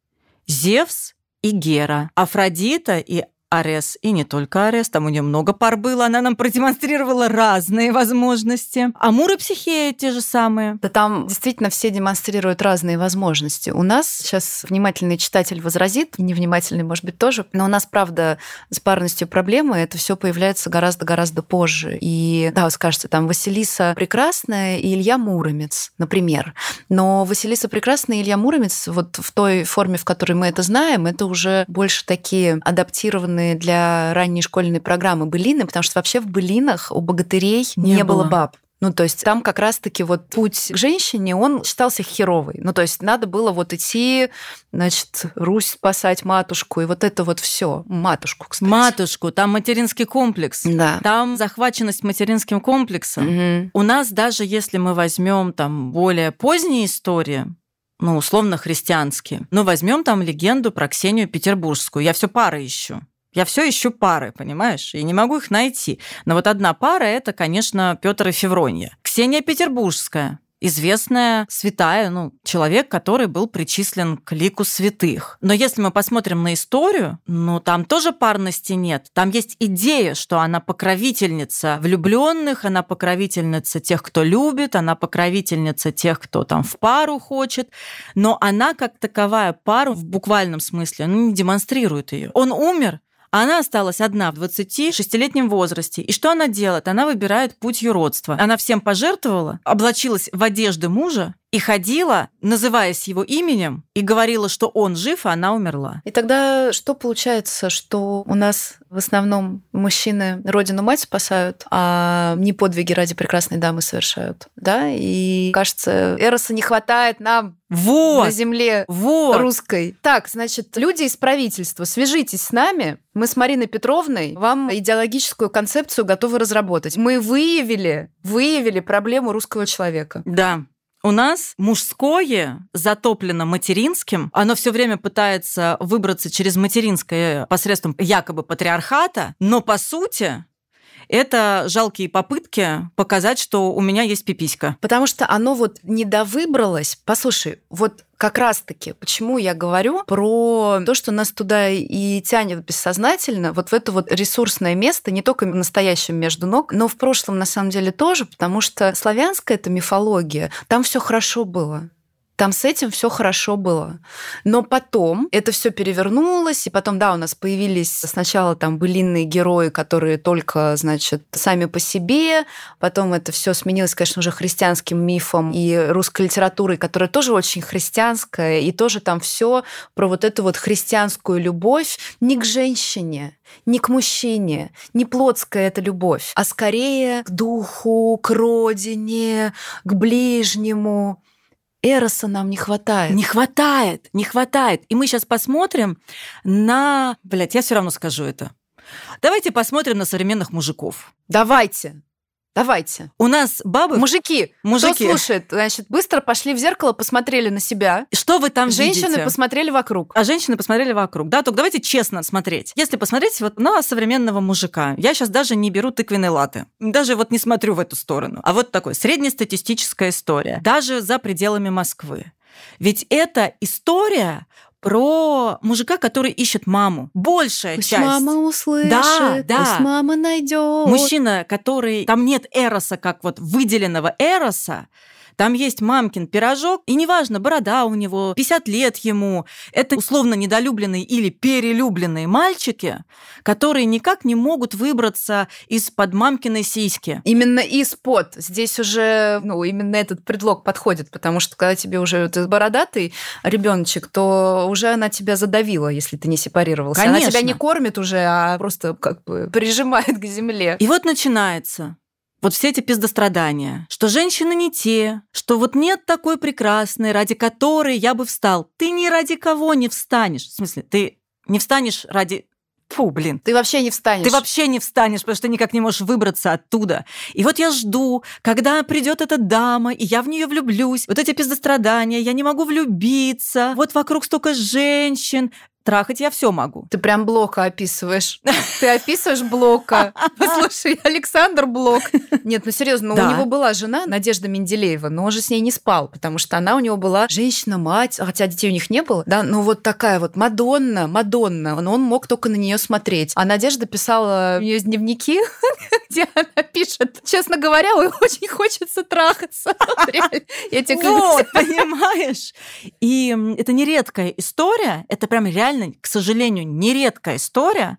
Зевс и Гера, Афродита и Арес, и не только Арес, там у нее много пар было, она нам продемонстрировала разные возможности. Амур и те же самые. Да там действительно все демонстрируют разные возможности. У нас сейчас внимательный читатель возразит, невнимательный, может быть, тоже, но у нас, правда, с парностью проблемы, это все появляется гораздо-гораздо позже. И да, вот скажете, там Василиса Прекрасная и Илья Муромец, например. Но Василиса Прекрасная и Илья Муромец вот в той форме, в которой мы это знаем, это уже больше такие адаптированные для ранней школьной программы былины, потому что вообще в былинах у богатырей не, Не было было. баб. Ну, то есть там как раз-таки вот путь к женщине, он считался херовый. Ну, то есть надо было вот идти, значит, Русь спасать матушку, и вот это вот все Матушку, кстати. Матушку, там материнский комплекс. Да. Там захваченность материнским комплексом. Мгм. У нас даже если мы возьмем там более поздние истории, ну, условно христианские. Но возьмем там легенду про Ксению Петербургскую. Я все пары ищу. Я все ищу пары, понимаешь? И не могу их найти. Но вот одна пара это, конечно, Петр и Февронья. Ксения Петербургская известная святая, ну, человек, который был причислен к лику святых. Но если мы посмотрим на историю, ну, там тоже парности нет. Там есть идея, что она покровительница влюбленных, она покровительница тех, кто любит, она покровительница тех, кто там в пару хочет, но она как таковая пару в буквальном смысле ну, не демонстрирует ее. Он умер, она осталась одна в 26-летнем возрасте. И что она делает? Она выбирает путь юродства. Она всем пожертвовала, облачилась в одежды мужа и ходила, называясь его именем, и говорила, что он жив, а она умерла. И тогда что получается, что у нас в основном мужчины родину мать спасают, а не подвиги ради прекрасной дамы совершают, да? И кажется, Эроса не хватает нам вот, на земле вот. русской. Так, значит, люди из правительства, свяжитесь с нами. Мы с Мариной Петровной вам идеологическую концепцию готовы разработать. Мы выявили, выявили проблему русского человека. Да, у нас мужское затоплено материнским, оно все время пытается выбраться через материнское посредством якобы патриархата, но по сути это жалкие попытки показать, что у меня есть пиписька. Потому что оно вот не довыбралось. Послушай, вот как раз-таки, почему я говорю про то, что нас туда и тянет бессознательно, вот в это вот ресурсное место, не только настоящем между ног, но в прошлом на самом деле тоже, потому что славянская это мифология, там все хорошо было. Там с этим все хорошо было. Но потом это все перевернулось, и потом, да, у нас появились сначала там былинные герои, которые только, значит, сами по себе, потом это все сменилось, конечно, уже христианским мифом и русской литературой, которая тоже очень христианская, и тоже там все про вот эту вот христианскую любовь не к женщине, не к мужчине, не плотская эта любовь, а скорее к духу, к родине, к ближнему. Эроса нам не хватает. Не хватает, не хватает. И мы сейчас посмотрим на... Блять, я все равно скажу это. Давайте посмотрим на современных мужиков. Давайте. Давайте. У нас бабы... Мужики, Мужики. кто слушает, значит, быстро пошли в зеркало, посмотрели на себя. Что вы там Женщины видите? посмотрели вокруг. А женщины посмотрели вокруг. Да, только давайте честно смотреть. Если посмотреть вот на современного мужика, я сейчас даже не беру тыквенные латы. Даже вот не смотрю в эту сторону. А вот такой среднестатистическая история. Даже за пределами Москвы. Ведь это история про мужика, который ищет маму. Большая Пусть часть. мама услышит, Да, да. пусть мама найдет. Мужчина, который... Там нет эроса, как вот выделенного эроса, там есть мамкин пирожок, и неважно, борода у него, 50 лет ему. Это условно недолюбленные или перелюбленные мальчики, которые никак не могут выбраться из-под мамкиной сиськи. Именно из-под. Здесь уже, ну, именно этот предлог подходит, потому что когда тебе уже ты бородатый ребеночек, то уже она тебя задавила, если ты не сепарировался. Она Конечно. тебя не кормит уже, а просто как бы прижимает к земле. И вот начинается вот все эти пиздострадания, что женщины не те, что вот нет такой прекрасной, ради которой я бы встал. Ты ни ради кого не встанешь. В смысле, ты не встанешь ради... Фу, блин. Ты вообще не встанешь. Ты вообще не встанешь, потому что ты никак не можешь выбраться оттуда. И вот я жду, когда придет эта дама, и я в нее влюблюсь. Вот эти пиздострадания, я не могу влюбиться. Вот вокруг столько женщин. Трахать я все могу. Ты прям Блока описываешь. Ты описываешь Блока. Слушай, Александр Блок. Нет, ну серьезно, ну, Да. у него была жена Надежда Менделеева, но он же с ней не спал, потому что она у него была женщина-мать, хотя детей у них не было, да, ну вот такая вот Мадонна, Мадонна, но он мог только на нее смотреть. А Надежда писала у нее дневники, где она пишет, честно говоря, очень хочется трахаться. Я тебе. Вот, понимаешь? И это нередкая история, это прям реально, к сожалению, нередкая история,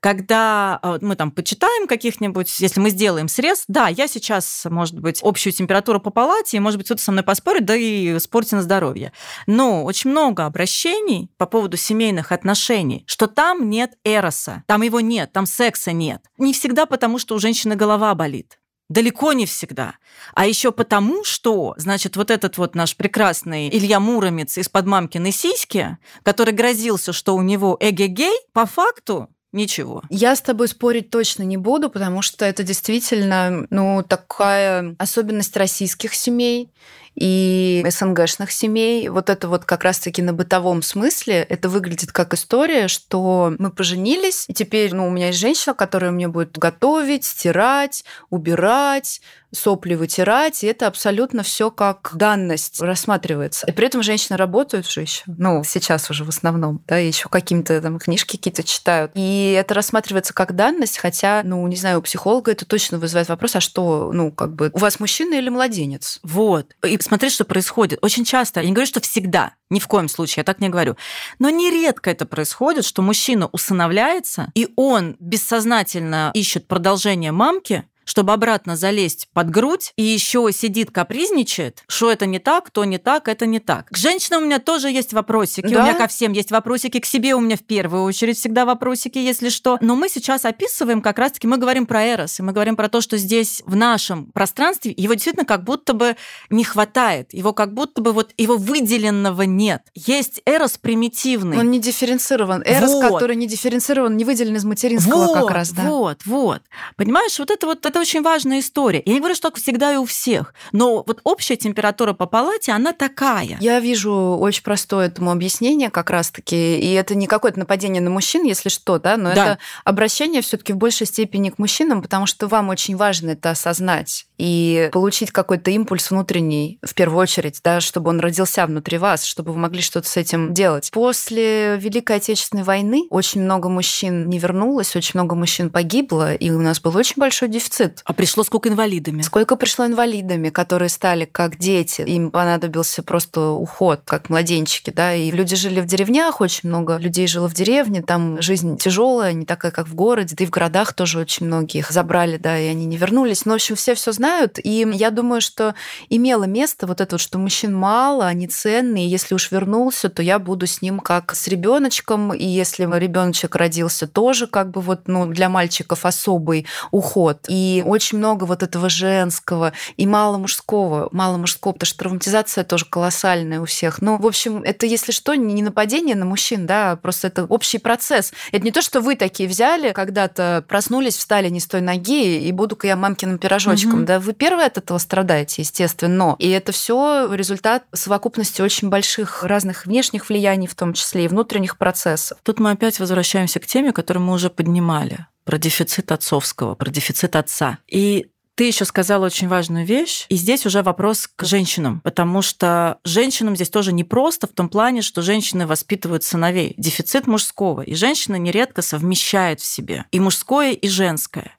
когда э, мы там почитаем каких-нибудь, если мы сделаем срез, да, я сейчас, может быть, общую температуру по палате, и, может быть, кто-то со мной поспорит, да и спорьте на здоровье. Но очень много обращений по поводу семейных отношений, что там нет эроса, там его нет, там секса нет. Не всегда потому, что у женщины голова болит. Далеко не всегда. А еще потому, что, значит, вот этот вот наш прекрасный Илья Муромец из-под мамкиной сиськи, который грозился, что у него эгегей, по факту ничего. Я с тобой спорить точно не буду, потому что это действительно, ну, такая особенность российских семей. И СНГшных семей. Вот это вот как раз-таки на бытовом смысле это выглядит как история, что мы поженились, и теперь ну, у меня есть женщина, которая мне будет готовить, стирать, убирать, сопли вытирать, и это абсолютно все как данность рассматривается. И при этом женщины работают же еще, ну, сейчас уже в основном, да, еще какие-то там книжки какие-то читают. И это рассматривается как данность, хотя, ну, не знаю, у психолога это точно вызывает вопрос, а что, ну, как бы, у вас мужчина или младенец? Вот. И смотри, что происходит. Очень часто, я не говорю, что всегда, ни в коем случае, я так не говорю, но нередко это происходит, что мужчина усыновляется, и он бессознательно ищет продолжение мамки, чтобы обратно залезть под грудь, и еще сидит капризничает, что это не так, то не так, это не так. К женщинам у меня тоже есть вопросики, да? у меня ко всем есть вопросики, к себе у меня в первую очередь всегда вопросики, если что. Но мы сейчас описываем как раз-таки, мы говорим про Эрос, и мы говорим про то, что здесь в нашем пространстве его действительно как будто бы не хватает, его как будто бы вот его выделенного нет. Есть Эрос примитивный. Он не дифференцирован. Эрос, вот. который не дифференцирован, не выделен из материнского вот, как раз, да? Вот, вот. Понимаешь, вот это вот это очень важная история. Я не говорю, что так всегда и у всех, но вот общая температура по палате, она такая. Я вижу очень простое этому объяснение как раз-таки, и это не какое-то нападение на мужчин, если что, да, но да. это обращение все таки в большей степени к мужчинам, потому что вам очень важно это осознать и получить какой-то импульс внутренний, в первую очередь, да, чтобы он родился внутри вас, чтобы вы могли что-то с этим делать. После Великой Отечественной войны очень много мужчин не вернулось, очень много мужчин погибло, и у нас был очень большой дефицит дефицит. А пришло сколько инвалидами? Сколько пришло инвалидами, которые стали как дети. Им понадобился просто уход, как младенчики, да, и люди жили в деревнях, очень много людей жило в деревне, там жизнь тяжелая, не такая, как в городе, да и в городах тоже очень многих забрали, да, и они не вернулись. Но, в общем, все все знают, и я думаю, что имело место вот это вот, что мужчин мало, они ценные, если уж вернулся, то я буду с ним как с ребеночком, и если ребеночек родился, тоже как бы вот, ну, для мальчиков особый уход. И очень много вот этого женского, и мало мужского, мало мужского, потому что травматизация тоже колоссальная у всех. Ну, в общем, это, если что, не нападение на мужчин, да, просто это общий процесс. Это не то, что вы такие взяли, когда-то проснулись, встали не с той ноги, и буду-ка я мамкиным пирожочком. Угу. Да, вы первые от этого страдаете, естественно. И это все результат совокупности очень больших разных внешних влияний, в том числе и внутренних процессов. Тут мы опять возвращаемся к теме, которую мы уже поднимали про дефицит отцовского, про дефицит отца. И ты еще сказала очень важную вещь, и здесь уже вопрос к женщинам, потому что женщинам здесь тоже непросто в том плане, что женщины воспитывают сыновей. Дефицит мужского, и женщина нередко совмещает в себе и мужское, и женское.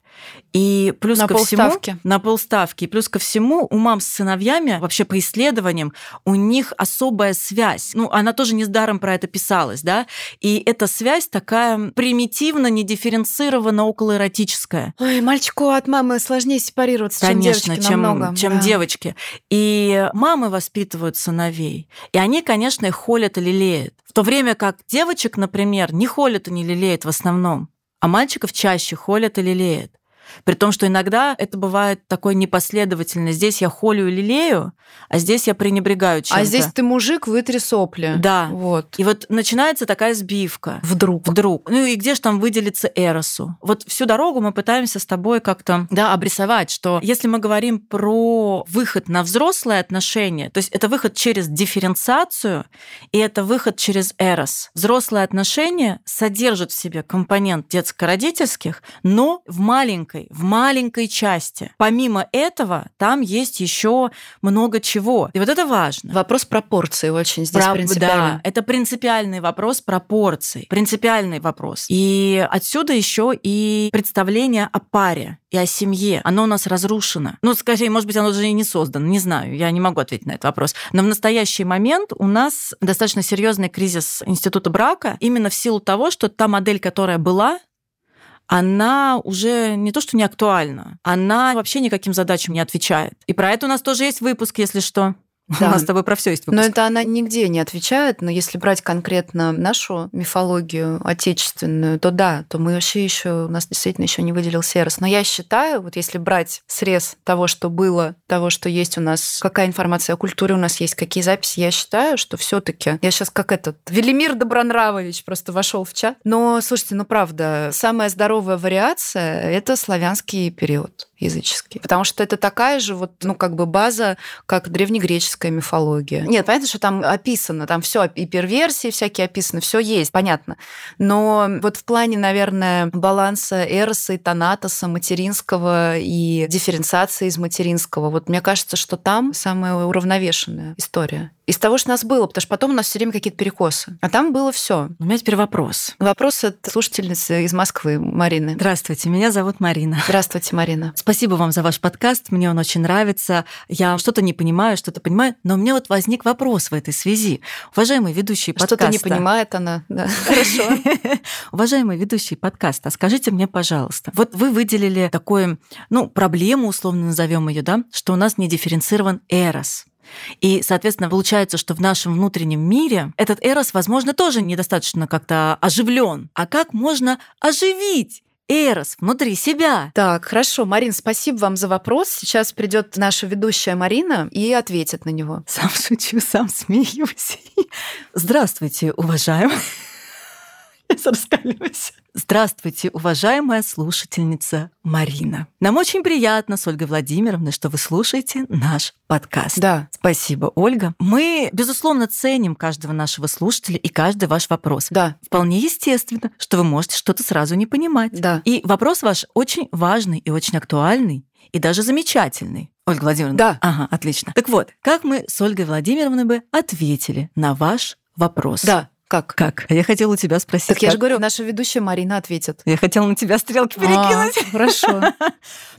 И плюс на ко полставки. всему... На полставки. И плюс ко всему у мам с сыновьями, вообще по исследованиям, у них особая связь. Ну, она тоже не с даром про это писалась, да? И эта связь такая примитивно, недифференцирована, околоэротическая. Ой, мальчику от мамы сложнее сепарироваться, Конечно, чем девочке чем, намного. чем да. девочки. И мамы воспитывают сыновей. И они, конечно, их холят и лелеют. В то время как девочек, например, не холят и не лелеют в основном, а мальчиков чаще холят и лелеют. При том, что иногда это бывает такой непоследовательно. Здесь я холю и лелею, а здесь я пренебрегаю чем-то. А здесь ты мужик, вытри сопли. Да. Вот. И вот начинается такая сбивка. Вдруг. Вдруг. Ну и где же там выделиться Эросу? Вот всю дорогу мы пытаемся с тобой как-то да, обрисовать, что если мы говорим про выход на взрослые отношения, то есть это выход через дифференциацию, и это выход через Эрос. Взрослые отношения содержат в себе компонент детско-родительских, но в маленькой в маленькой части. Помимо этого, там есть еще много чего. И вот это важно. Вопрос пропорции очень здесь Про... принципиальный. Да, это принципиальный вопрос пропорций. Принципиальный вопрос. И отсюда еще и представление о паре и о семье. Оно у нас разрушено. Ну, скорее, может быть, оно уже и не создано. Не знаю, я не могу ответить на этот вопрос. Но в настоящий момент у нас достаточно серьезный кризис института брака именно в силу того, что та модель, которая была, она уже не то что не актуальна, она вообще никаким задачам не отвечает. И про это у нас тоже есть выпуск, если что. Да. У нас с тобой про все есть выпуск. Но это она нигде не отвечает. Но если брать конкретно нашу мифологию отечественную, то да, то мы вообще еще у нас действительно еще не выделился Эрос. Но я считаю, вот если брать срез того, что было, того, что есть у нас, какая информация о культуре у нас есть, какие записи, я считаю, что все-таки я сейчас как этот Велимир Добронравович просто вошел в чат. Но слушайте, ну правда, самая здоровая вариация это славянский период. Языческий. Потому что это такая же вот, ну, как бы база, как древнегреческая мифология. Нет, понятно, что там описано, там все и перверсии всякие описаны, все есть, понятно. Но вот в плане, наверное, баланса Эроса и Танатоса, материнского и дифференциации из материнского, вот мне кажется, что там самая уравновешенная история из того, что у нас было, потому что потом у нас все время какие-то перекосы. А там было все. У меня теперь вопрос. Вопрос от слушательницы из Москвы, Марины. Здравствуйте, меня зовут Марина. Здравствуйте, Марина. Спасибо вам за ваш подкаст, мне он очень нравится. Я что-то не понимаю, что-то понимаю, но у меня вот возник вопрос в этой связи. Уважаемые ведущие подкаста... Что-то не понимает она, да. Хорошо. Уважаемые ведущие подкаста, скажите мне, пожалуйста, вот вы выделили такую, ну, проблему, условно назовем ее, да, что у нас не дифференцирован эрос. И, соответственно, получается, что в нашем внутреннем мире этот эрос, возможно, тоже недостаточно как-то оживлен. А как можно оживить Эрос внутри себя. Так, хорошо, Марин, спасибо вам за вопрос. Сейчас придет наша ведущая Марина и ответит на него. Сам шучу, сам смеюсь. Здравствуйте, уважаемые. Я раскаливаюсь. Здравствуйте, уважаемая слушательница Марина. Нам очень приятно с Ольгой Владимировной, что вы слушаете наш подкаст. Да. Спасибо, Ольга. Мы, безусловно, ценим каждого нашего слушателя и каждый ваш вопрос. Да. Вполне естественно, что вы можете что-то сразу не понимать. Да. И вопрос ваш очень важный и очень актуальный и даже замечательный. Ольга Владимировна. Да. Ага, отлично. Так вот, как мы с Ольгой Владимировной бы ответили на ваш вопрос? Да. Как? Как? Я хотела у тебя спросить. Так как? я же говорю, наша ведущая Марина ответит. Я хотела на тебя стрелки перекинуть. А, хорошо.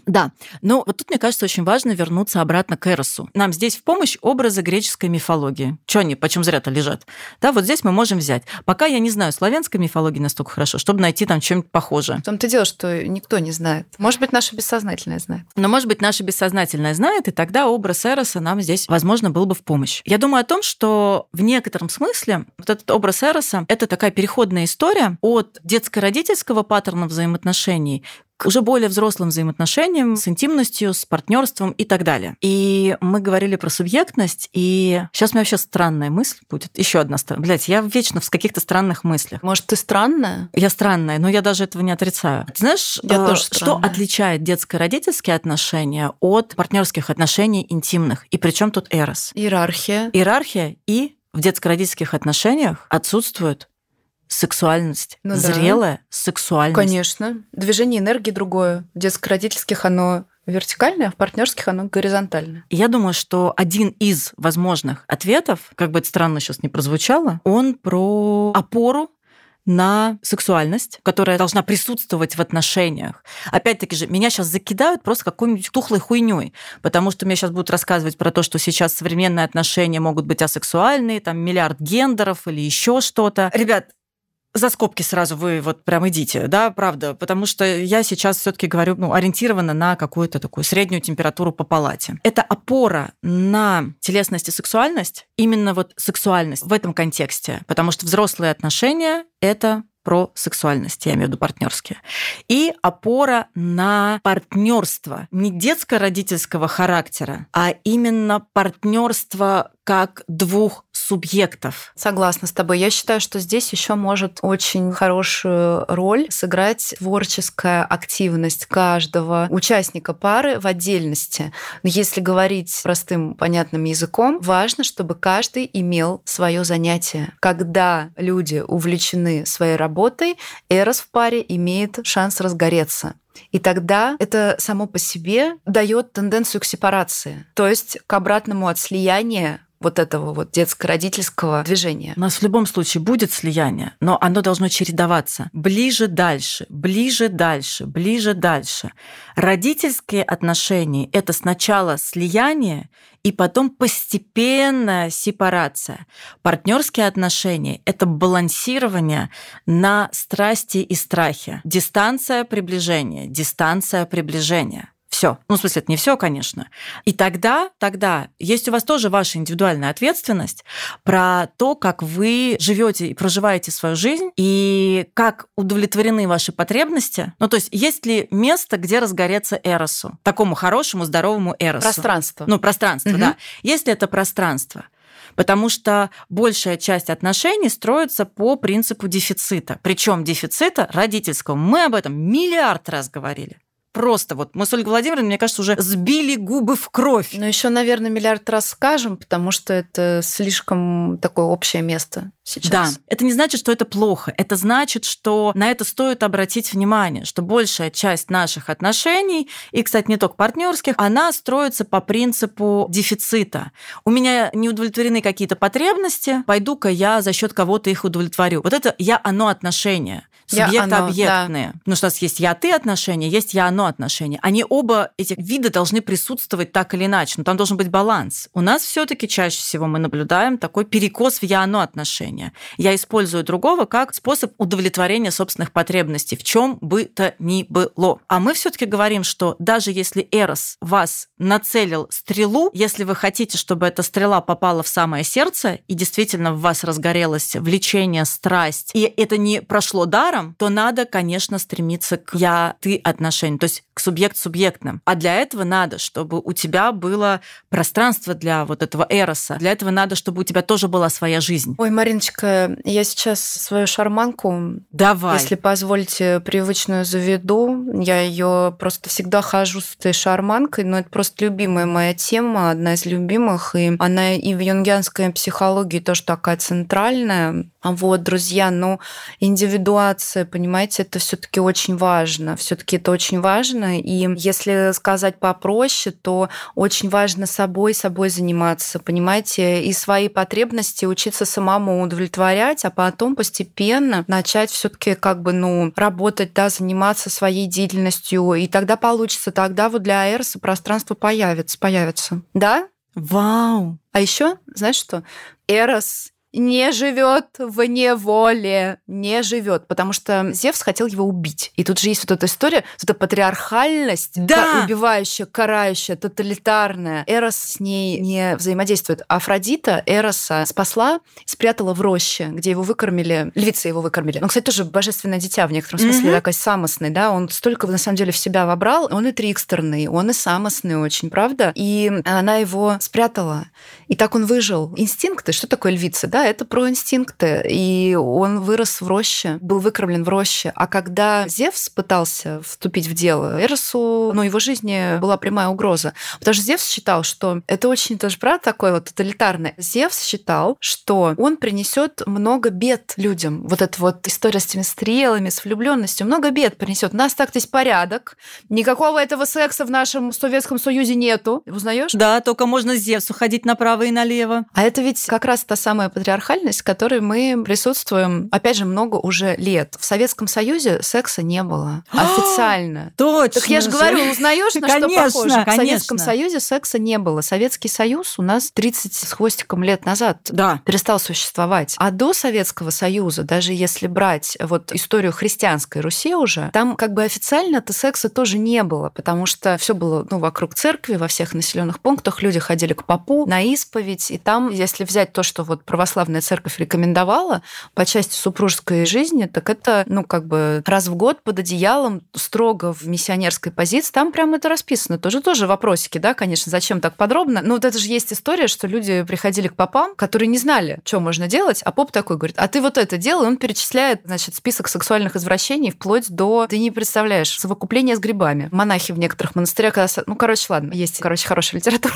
Да, но вот тут, мне кажется, очень важно вернуться обратно к Эросу. Нам здесь в помощь образы греческой мифологии. Что они, почем зря-то лежат? Да, вот здесь мы можем взять. Пока я не знаю славянской мифологии настолько хорошо, чтобы найти там чем-нибудь похожее. В том-то дело, что никто не знает. Может быть, наше бессознательное знает. Но, может быть, наше бессознательное знает, и тогда образ Эроса нам здесь, возможно, был бы в помощь. Я думаю о том, что в некотором смысле вот этот образ Эроса – это такая переходная история от детско-родительского паттерна взаимоотношений к уже более взрослым взаимоотношениям с интимностью, с партнерством и так далее. И мы говорили про субъектность, и сейчас у меня вообще странная мысль будет. Еще одна странная. Блять, я вечно в каких-то странных мыслях. Может, ты странная? Я странная, но я даже этого не отрицаю. Ты знаешь, Я э, тоже что отличает детско-родительские отношения от партнерских отношений интимных? И причем тут эрос? Иерархия. Иерархия и в детско-родительских отношениях отсутствует сексуальность, Ну да. зрелая сексуальность. Конечно. Движение энергии другое. В детско-родительских оно вертикальное, а в партнерских оно горизонтальное. Я думаю, что один из возможных ответов, как бы это странно сейчас не прозвучало, он про опору на сексуальность, которая должна присутствовать в отношениях. Опять-таки же, меня сейчас закидают просто какой-нибудь тухлой хуйней, потому что мне сейчас будут рассказывать про то, что сейчас современные отношения могут быть асексуальные, там миллиард гендеров или еще что-то. Ребят, за скобки сразу вы вот прям идите, да, правда, потому что я сейчас все таки говорю, ну, ориентирована на какую-то такую среднюю температуру по палате. Это опора на телесность и сексуальность, именно вот сексуальность в этом контексте, потому что взрослые отношения — это про сексуальность, я имею в виду партнерские. И опора на партнерство не детско-родительского характера, а именно партнерство как двух субъектов. Согласна с тобой. Я считаю, что здесь еще может очень хорошую роль сыграть творческая активность каждого участника пары в отдельности. Но если говорить простым, понятным языком, важно, чтобы каждый имел свое занятие. Когда люди увлечены своей работой, эрос в паре имеет шанс разгореться. И тогда это само по себе дает тенденцию к сепарации, то есть к обратному от слияния вот этого вот детско-родительского движения. У нас в любом случае будет слияние, но оно должно чередоваться. Ближе дальше, ближе дальше, ближе дальше. Родительские отношения – это сначала слияние и потом постепенная сепарация. Партнерские отношения – это балансирование на страсти и страхе. Дистанция приближения, дистанция приближения. Все. Ну, в смысле, это не все, конечно. И тогда, тогда есть у вас тоже ваша индивидуальная ответственность про то, как вы живете и проживаете свою жизнь, и как удовлетворены ваши потребности. Ну, то есть, есть ли место, где разгореться эросу, такому хорошему, здоровому эросу? Пространство. Ну, пространство, Мгм. да. Есть ли это пространство? Потому что большая часть отношений строится по принципу дефицита. Причем дефицита родительского. Мы об этом миллиард раз говорили. Просто вот мы с Ольгой Владимировной, мне кажется, уже сбили губы в кровь. Но еще, наверное, миллиард раз скажем, потому что это слишком такое общее место сейчас. Да, это не значит, что это плохо. Это значит, что на это стоит обратить внимание, что большая часть наших отношений, и, кстати, не только партнерских, она строится по принципу дефицита. У меня не удовлетворены какие-то потребности, пойду-ка я за счет кого-то их удовлетворю. Вот это я-оно отношения субъект-объектные. Да. Ну, что у нас есть я-ты отношения, есть я-оно отношения. Они оба, эти виды должны присутствовать так или иначе, но там должен быть баланс. У нас все таки чаще всего мы наблюдаем такой перекос в я-оно отношения. Я использую другого как способ удовлетворения собственных потребностей, в чем бы то ни было. А мы все таки говорим, что даже если Эрос вас нацелил стрелу, если вы хотите, чтобы эта стрела попала в самое сердце, и действительно в вас разгорелось влечение, страсть, и это не прошло даром, парам, то надо, конечно, стремиться к я-ты отношениям, то есть к субъект-субъектным. А для этого надо, чтобы у тебя было пространство для вот этого эроса. Для этого надо, чтобы у тебя тоже была своя жизнь. Ой, Мариночка, я сейчас свою шарманку, Давай. если позволите, привычную заведу. Я ее просто всегда хожу с этой шарманкой, но это просто любимая моя тема, одна из любимых, и она и в юнгианской психологии тоже такая центральная. Вот, друзья, ну, индивидуация, понимаете, это все таки очень важно. все таки это очень важно. И если сказать попроще, то очень важно собой, собой заниматься, понимаете, и свои потребности учиться самому удовлетворять, а потом постепенно начать все таки как бы, ну, работать, да, заниматься своей деятельностью. И тогда получится, тогда вот для Аэрса пространство появится, появится. Да? Вау! А еще, знаешь что? Эрос не живет в неволе, не живет, потому что Зевс хотел его убить. И тут же есть вот эта история, вот эта патриархальность, да. убивающая, карающая, тоталитарная. Эрос с ней не взаимодействует. Афродита Эроса спасла, спрятала в роще, где его выкормили, львицы его выкормили. Он, кстати, тоже божественное дитя в некотором смысле, mm-hmm. такой самостный, да, он столько на самом деле в себя вобрал, он и трикстерный, он и самостный очень, правда? И она его спрятала. И так он выжил. Инстинкты, что такое львица, да? это про инстинкты. И он вырос в роще, был выкормлен в роще. А когда Зевс пытался вступить в дело, Эросу, ну, его жизни была прямая угроза. Потому что Зевс считал, что это очень тоже, правда, такое вот тоталитарное. Зевс считал, что он принесет много бед людям. Вот эта вот история с этими стрелами, с влюбленностью, много бед принесет. У нас так здесь порядок. Никакого этого секса в нашем Советском Союзе нету. Узнаешь? Да, только можно Зевсу ходить направо и налево. А это ведь как раз та самая патриархальность, в которой мы присутствуем, опять же, много уже лет. В Советском Союзе секса не было официально. Точно. Так я же говорю, узнаешь, на что похоже? В Советском Союзе секса не было. Советский Союз у нас 30 с хвостиком лет назад да. перестал существовать. А до Советского Союза, даже если брать вот историю христианской Руси уже, там как бы официально-то секса тоже не было, потому что все было ну, вокруг церкви, во всех населенных пунктах люди ходили к попу на исповедь, и там, если взять то, что вот православная церковь рекомендовала по части супружеской жизни, так это, ну, как бы раз в год под одеялом, строго в миссионерской позиции, там прямо это расписано. Тоже тоже вопросики, да, конечно, зачем так подробно. Но вот это же есть история, что люди приходили к попам, которые не знали, что можно делать, а поп такой говорит, а ты вот это делай, он перечисляет, значит, список сексуальных извращений вплоть до, ты не представляешь, совокупления с грибами. Монахи в некоторых монастырях, ну, короче, ладно, есть, короче, хорошая литература.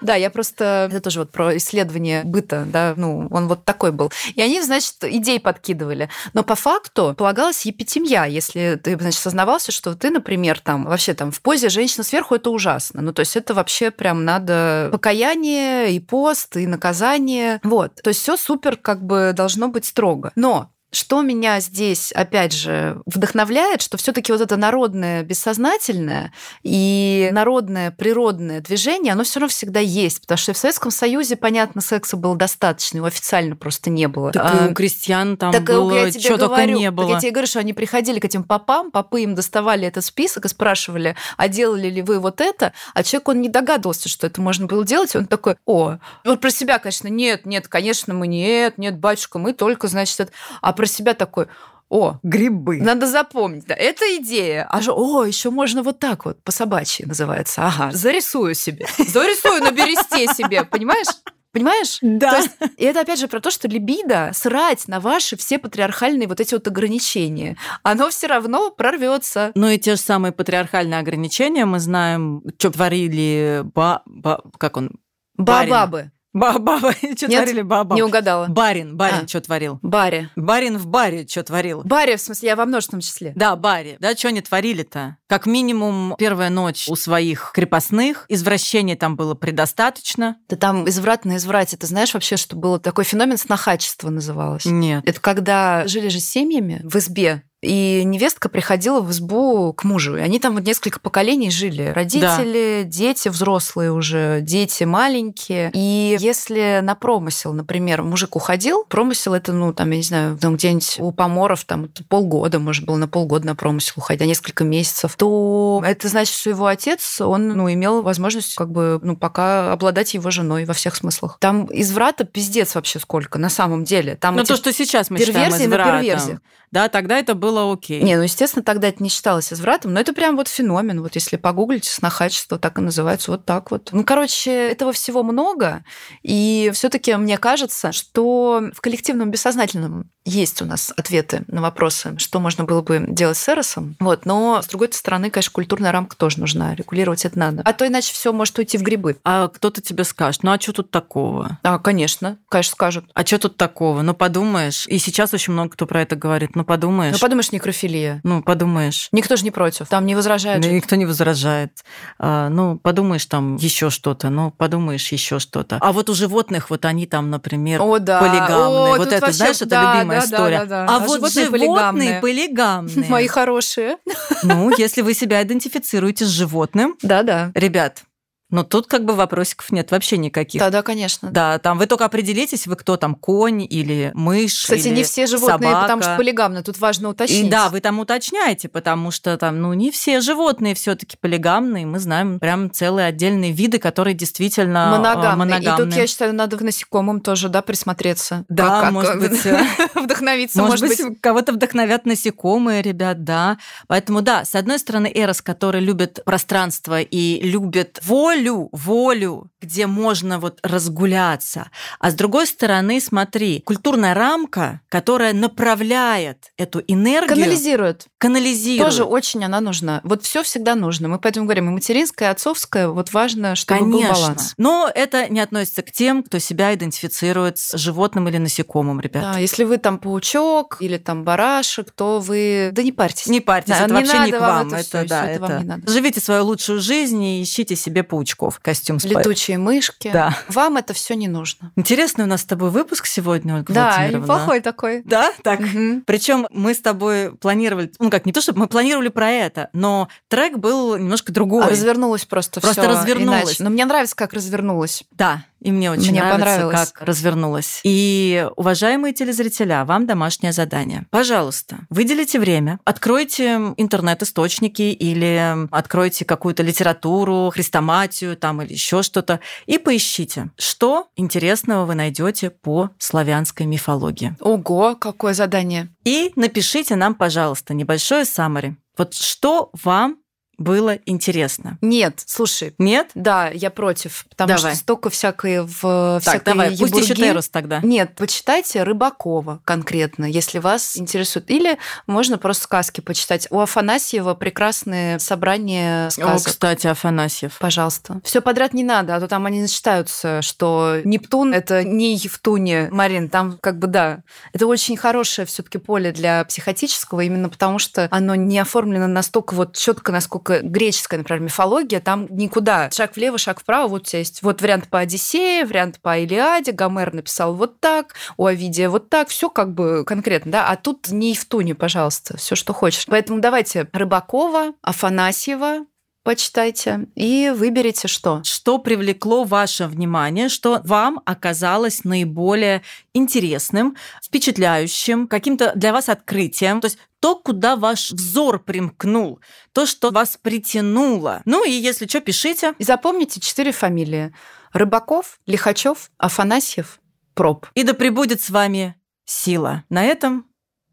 Да, я просто... Это тоже вот про исследование быта, да, ну, он вот такой был. И они, значит, идей подкидывали. Но по факту полагалась епитемья, если ты, значит, сознавался, что ты, например, там, вообще там в позе женщина сверху, это ужасно. Ну, то есть это вообще прям надо покаяние и пост, и наказание. Вот. То есть все супер как бы должно быть строго. Но что меня здесь, опять же, вдохновляет, что все-таки вот это народное бессознательное и народное природное движение, оно все равно всегда есть, потому что в Советском Союзе, понятно, секса было достаточно, его официально просто не было. Так а, и у крестьян там так было, что только не было. Так я тебе говорю, что они приходили к этим попам, попы им доставали этот список и спрашивали, а делали ли вы вот это? А человек, он не догадывался, что это можно было делать, он такой, о, вот про себя, конечно, нет, нет, конечно, мы нет, нет, батюшка, мы только, значит, это... А про себя такой, о, грибы. Надо запомнить. Да, это идея. А же, о, еще можно вот так вот, по собачьи называется. Ага, зарисую себе. Зарисую на бересте себе, понимаешь? Понимаешь? Да. То есть, и это опять же про то, что либидо срать на ваши все патриархальные вот эти вот ограничения. Оно все равно прорвется. Ну и те же самые патриархальные ограничения мы знаем, что творили ба, ба, как он? Барин. Баба, что творили баба? Не угадала. Барин, барин А. что творил? Баре. Барин в баре что творил? Баре, в смысле, я во множественном числе. Да, Барри. Да, что они творили-то? Как минимум, первая ночь у своих крепостных. Извращений там было предостаточно. Да там изврат на изврате. Ты знаешь вообще, что было такой феномен снохачество называлось? Нет. Это когда жили же семьями в избе, и невестка приходила в избу к мужу. И они там вот несколько поколений жили. Родители, дети взрослые уже, дети маленькие. И если на промысел, например, мужик уходил, промысел это, ну, там, я не знаю, там где-нибудь у поморов там полгода, может, было на полгода на промысел уходить, а несколько месяцев, то это значит, что его отец, он, ну, имел возможность как бы, ну, пока обладать его женой во всех смыслах. Там изврата пиздец вообще сколько, на самом деле. Там Ну, то, что сейчас мы считаем извратом. Да, тогда это было окей. Не, ну, естественно, тогда это не считалось извратом, но это прям вот феномен. Вот если погуглить, снохачество так и называется, вот так вот. Ну, короче, этого всего много, и все таки мне кажется, что в коллективном бессознательном есть у нас ответы на вопросы, что можно было бы делать с Эросом. Вот, но, с другой стороны, конечно, культурная рамка тоже нужна, регулировать это надо. А то иначе все может уйти в грибы. А кто-то тебе скажет, ну а что тут такого? А, конечно, конечно, скажут. А что тут такого? Ну подумаешь. И сейчас очень много кто про это говорит. Ну подумаешь. Ну, подумаешь, некрофилия. Ну, подумаешь. Никто же не против. Там не возражают. Да же. Никто не возражает. А, ну, подумаешь там еще что-то, ну, подумаешь еще что-то. А вот у животных, вот они там, например, О, да. полигамные. О, вот это, вообще- знаешь, это да, любимая да, да, история. да, да. А, А вот животные животные полигамные. полигамные. Мои хорошие. Ну, если вы себя идентифицируете с животным, Да-да. ребят, ну тут как бы вопросиков нет вообще никаких. Да-да, конечно. Да, там вы только определитесь, вы кто там, конь или мышь. Кстати, или не все животные, собака. потому что полигамны. Тут важно уточнить. И да, вы там уточняете, потому что там, ну, не все животные все-таки полигамные. Мы знаем прям целые отдельные виды, которые действительно э, моногамные. И тут, моногамные. я считаю, надо к насекомым тоже, да, присмотреться. Да, Как- может как- быть, вдохновиться, Может, может быть, кого-то вдохновят насекомые, ребят, да. Поэтому, да, с одной стороны, Эрос, который любит пространство и любит волю, волю, где можно вот разгуляться. А с другой стороны, смотри, культурная рамка, которая направляет эту энергию, Канализируют. канализирует. Тоже очень она нужна. Вот все всегда нужно. Мы поэтому говорим, и материнское, и отцовское, вот важно, чтобы Конечно. был баланс. Но это не относится к тем, кто себя идентифицирует с животным или насекомым, ребят. Да, если вы там паучок или там барашек, то вы... Да не парьтесь. Не парьтесь, Да, это не вообще не к вам это Это, да, всё это вам это- не надо. Живите свою лучшую жизнь и ищите себе паучков. Костюм с па- Летучие мышки. Да. Вам это все не нужно. Интересный у нас с тобой выпуск сегодня, Ольга Да, неплохой такой. Да, так. Мгм. Причем мы с тобой планировали, ну как, не то, чтобы мы планировали про это, но трек был немножко другой. А развернулось просто Просто всё развернулось. иначе. Но мне нравится, как развернулось. Да, и мне очень Мне нравится, понравилось. как развернулось. И, уважаемые телезрителя, вам домашнее задание. Пожалуйста, выделите время, откройте интернет-источники или откройте какую-то литературу, хрестоматию там или еще что-то и поищите, что интересного вы найдете по славянской мифологии. Ого, какое задание. И напишите нам, пожалуйста, небольшое саммари. Вот что вам было интересно? Нет, слушай, Нет? да, я против, потому Давай. что столько всякой в Так, всякой давай, пусть ебурги. ищет Эрос тогда. Нет, почитайте Рыбакова конкретно, если вас интересует. Или можно просто сказки почитать. У Афанасьева прекрасные собрания О, сказок. кстати, Афанасьев. Пожалуйста. Все подряд не надо, а то там они начитаются, что Нептун это не Евтуне, Марин. Там как бы да, это очень хорошее все-таки поле для психотического, именно потому что оно не оформлено настолько вот четко, насколько греческая, например, мифология. Там никуда. Шаг влево, шаг вправо. Вот у тебя есть вот вариант по Одиссее, вариант по Илиаде. Гомер написал вот так, у Овидия вот так. Все как бы конкретно, да. А тут не Евтуне, пожалуйста, все, что хочешь. Поэтому давайте Рыбакова, Афанасьева, почитайте и выберите что. Что привлекло ваше внимание, что вам оказалось наиболее интересным, впечатляющим, каким-то для вас открытием? То есть то, куда ваш взор примкнул, то, что вас притянуло. Ну и если что, пишите. И запомните четыре фамилии. Рыбаков, Лихачев, Афанасьев, Проб. И да пребудет с вами сила. На этом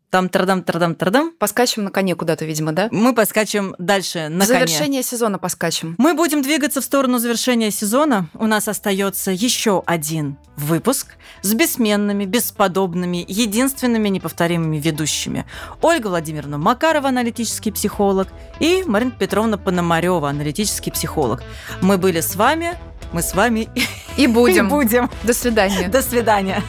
там традам традам традам. Поскачем на коне куда-то, видимо, да? Мы поскачем дальше на В коне. Завершение сезона поскачем. Мы будем двигаться в сторону завершения сезона. У нас остается еще один выпуск с бессменными, бесподобными, единственными неповторимыми ведущими. Ольга Владимировна Макарова, аналитический психолог, и Марина Петровна Пономарева, аналитический психолог. Мы были с вами, мы с вами И будем. и будем. До свидания. До свидания.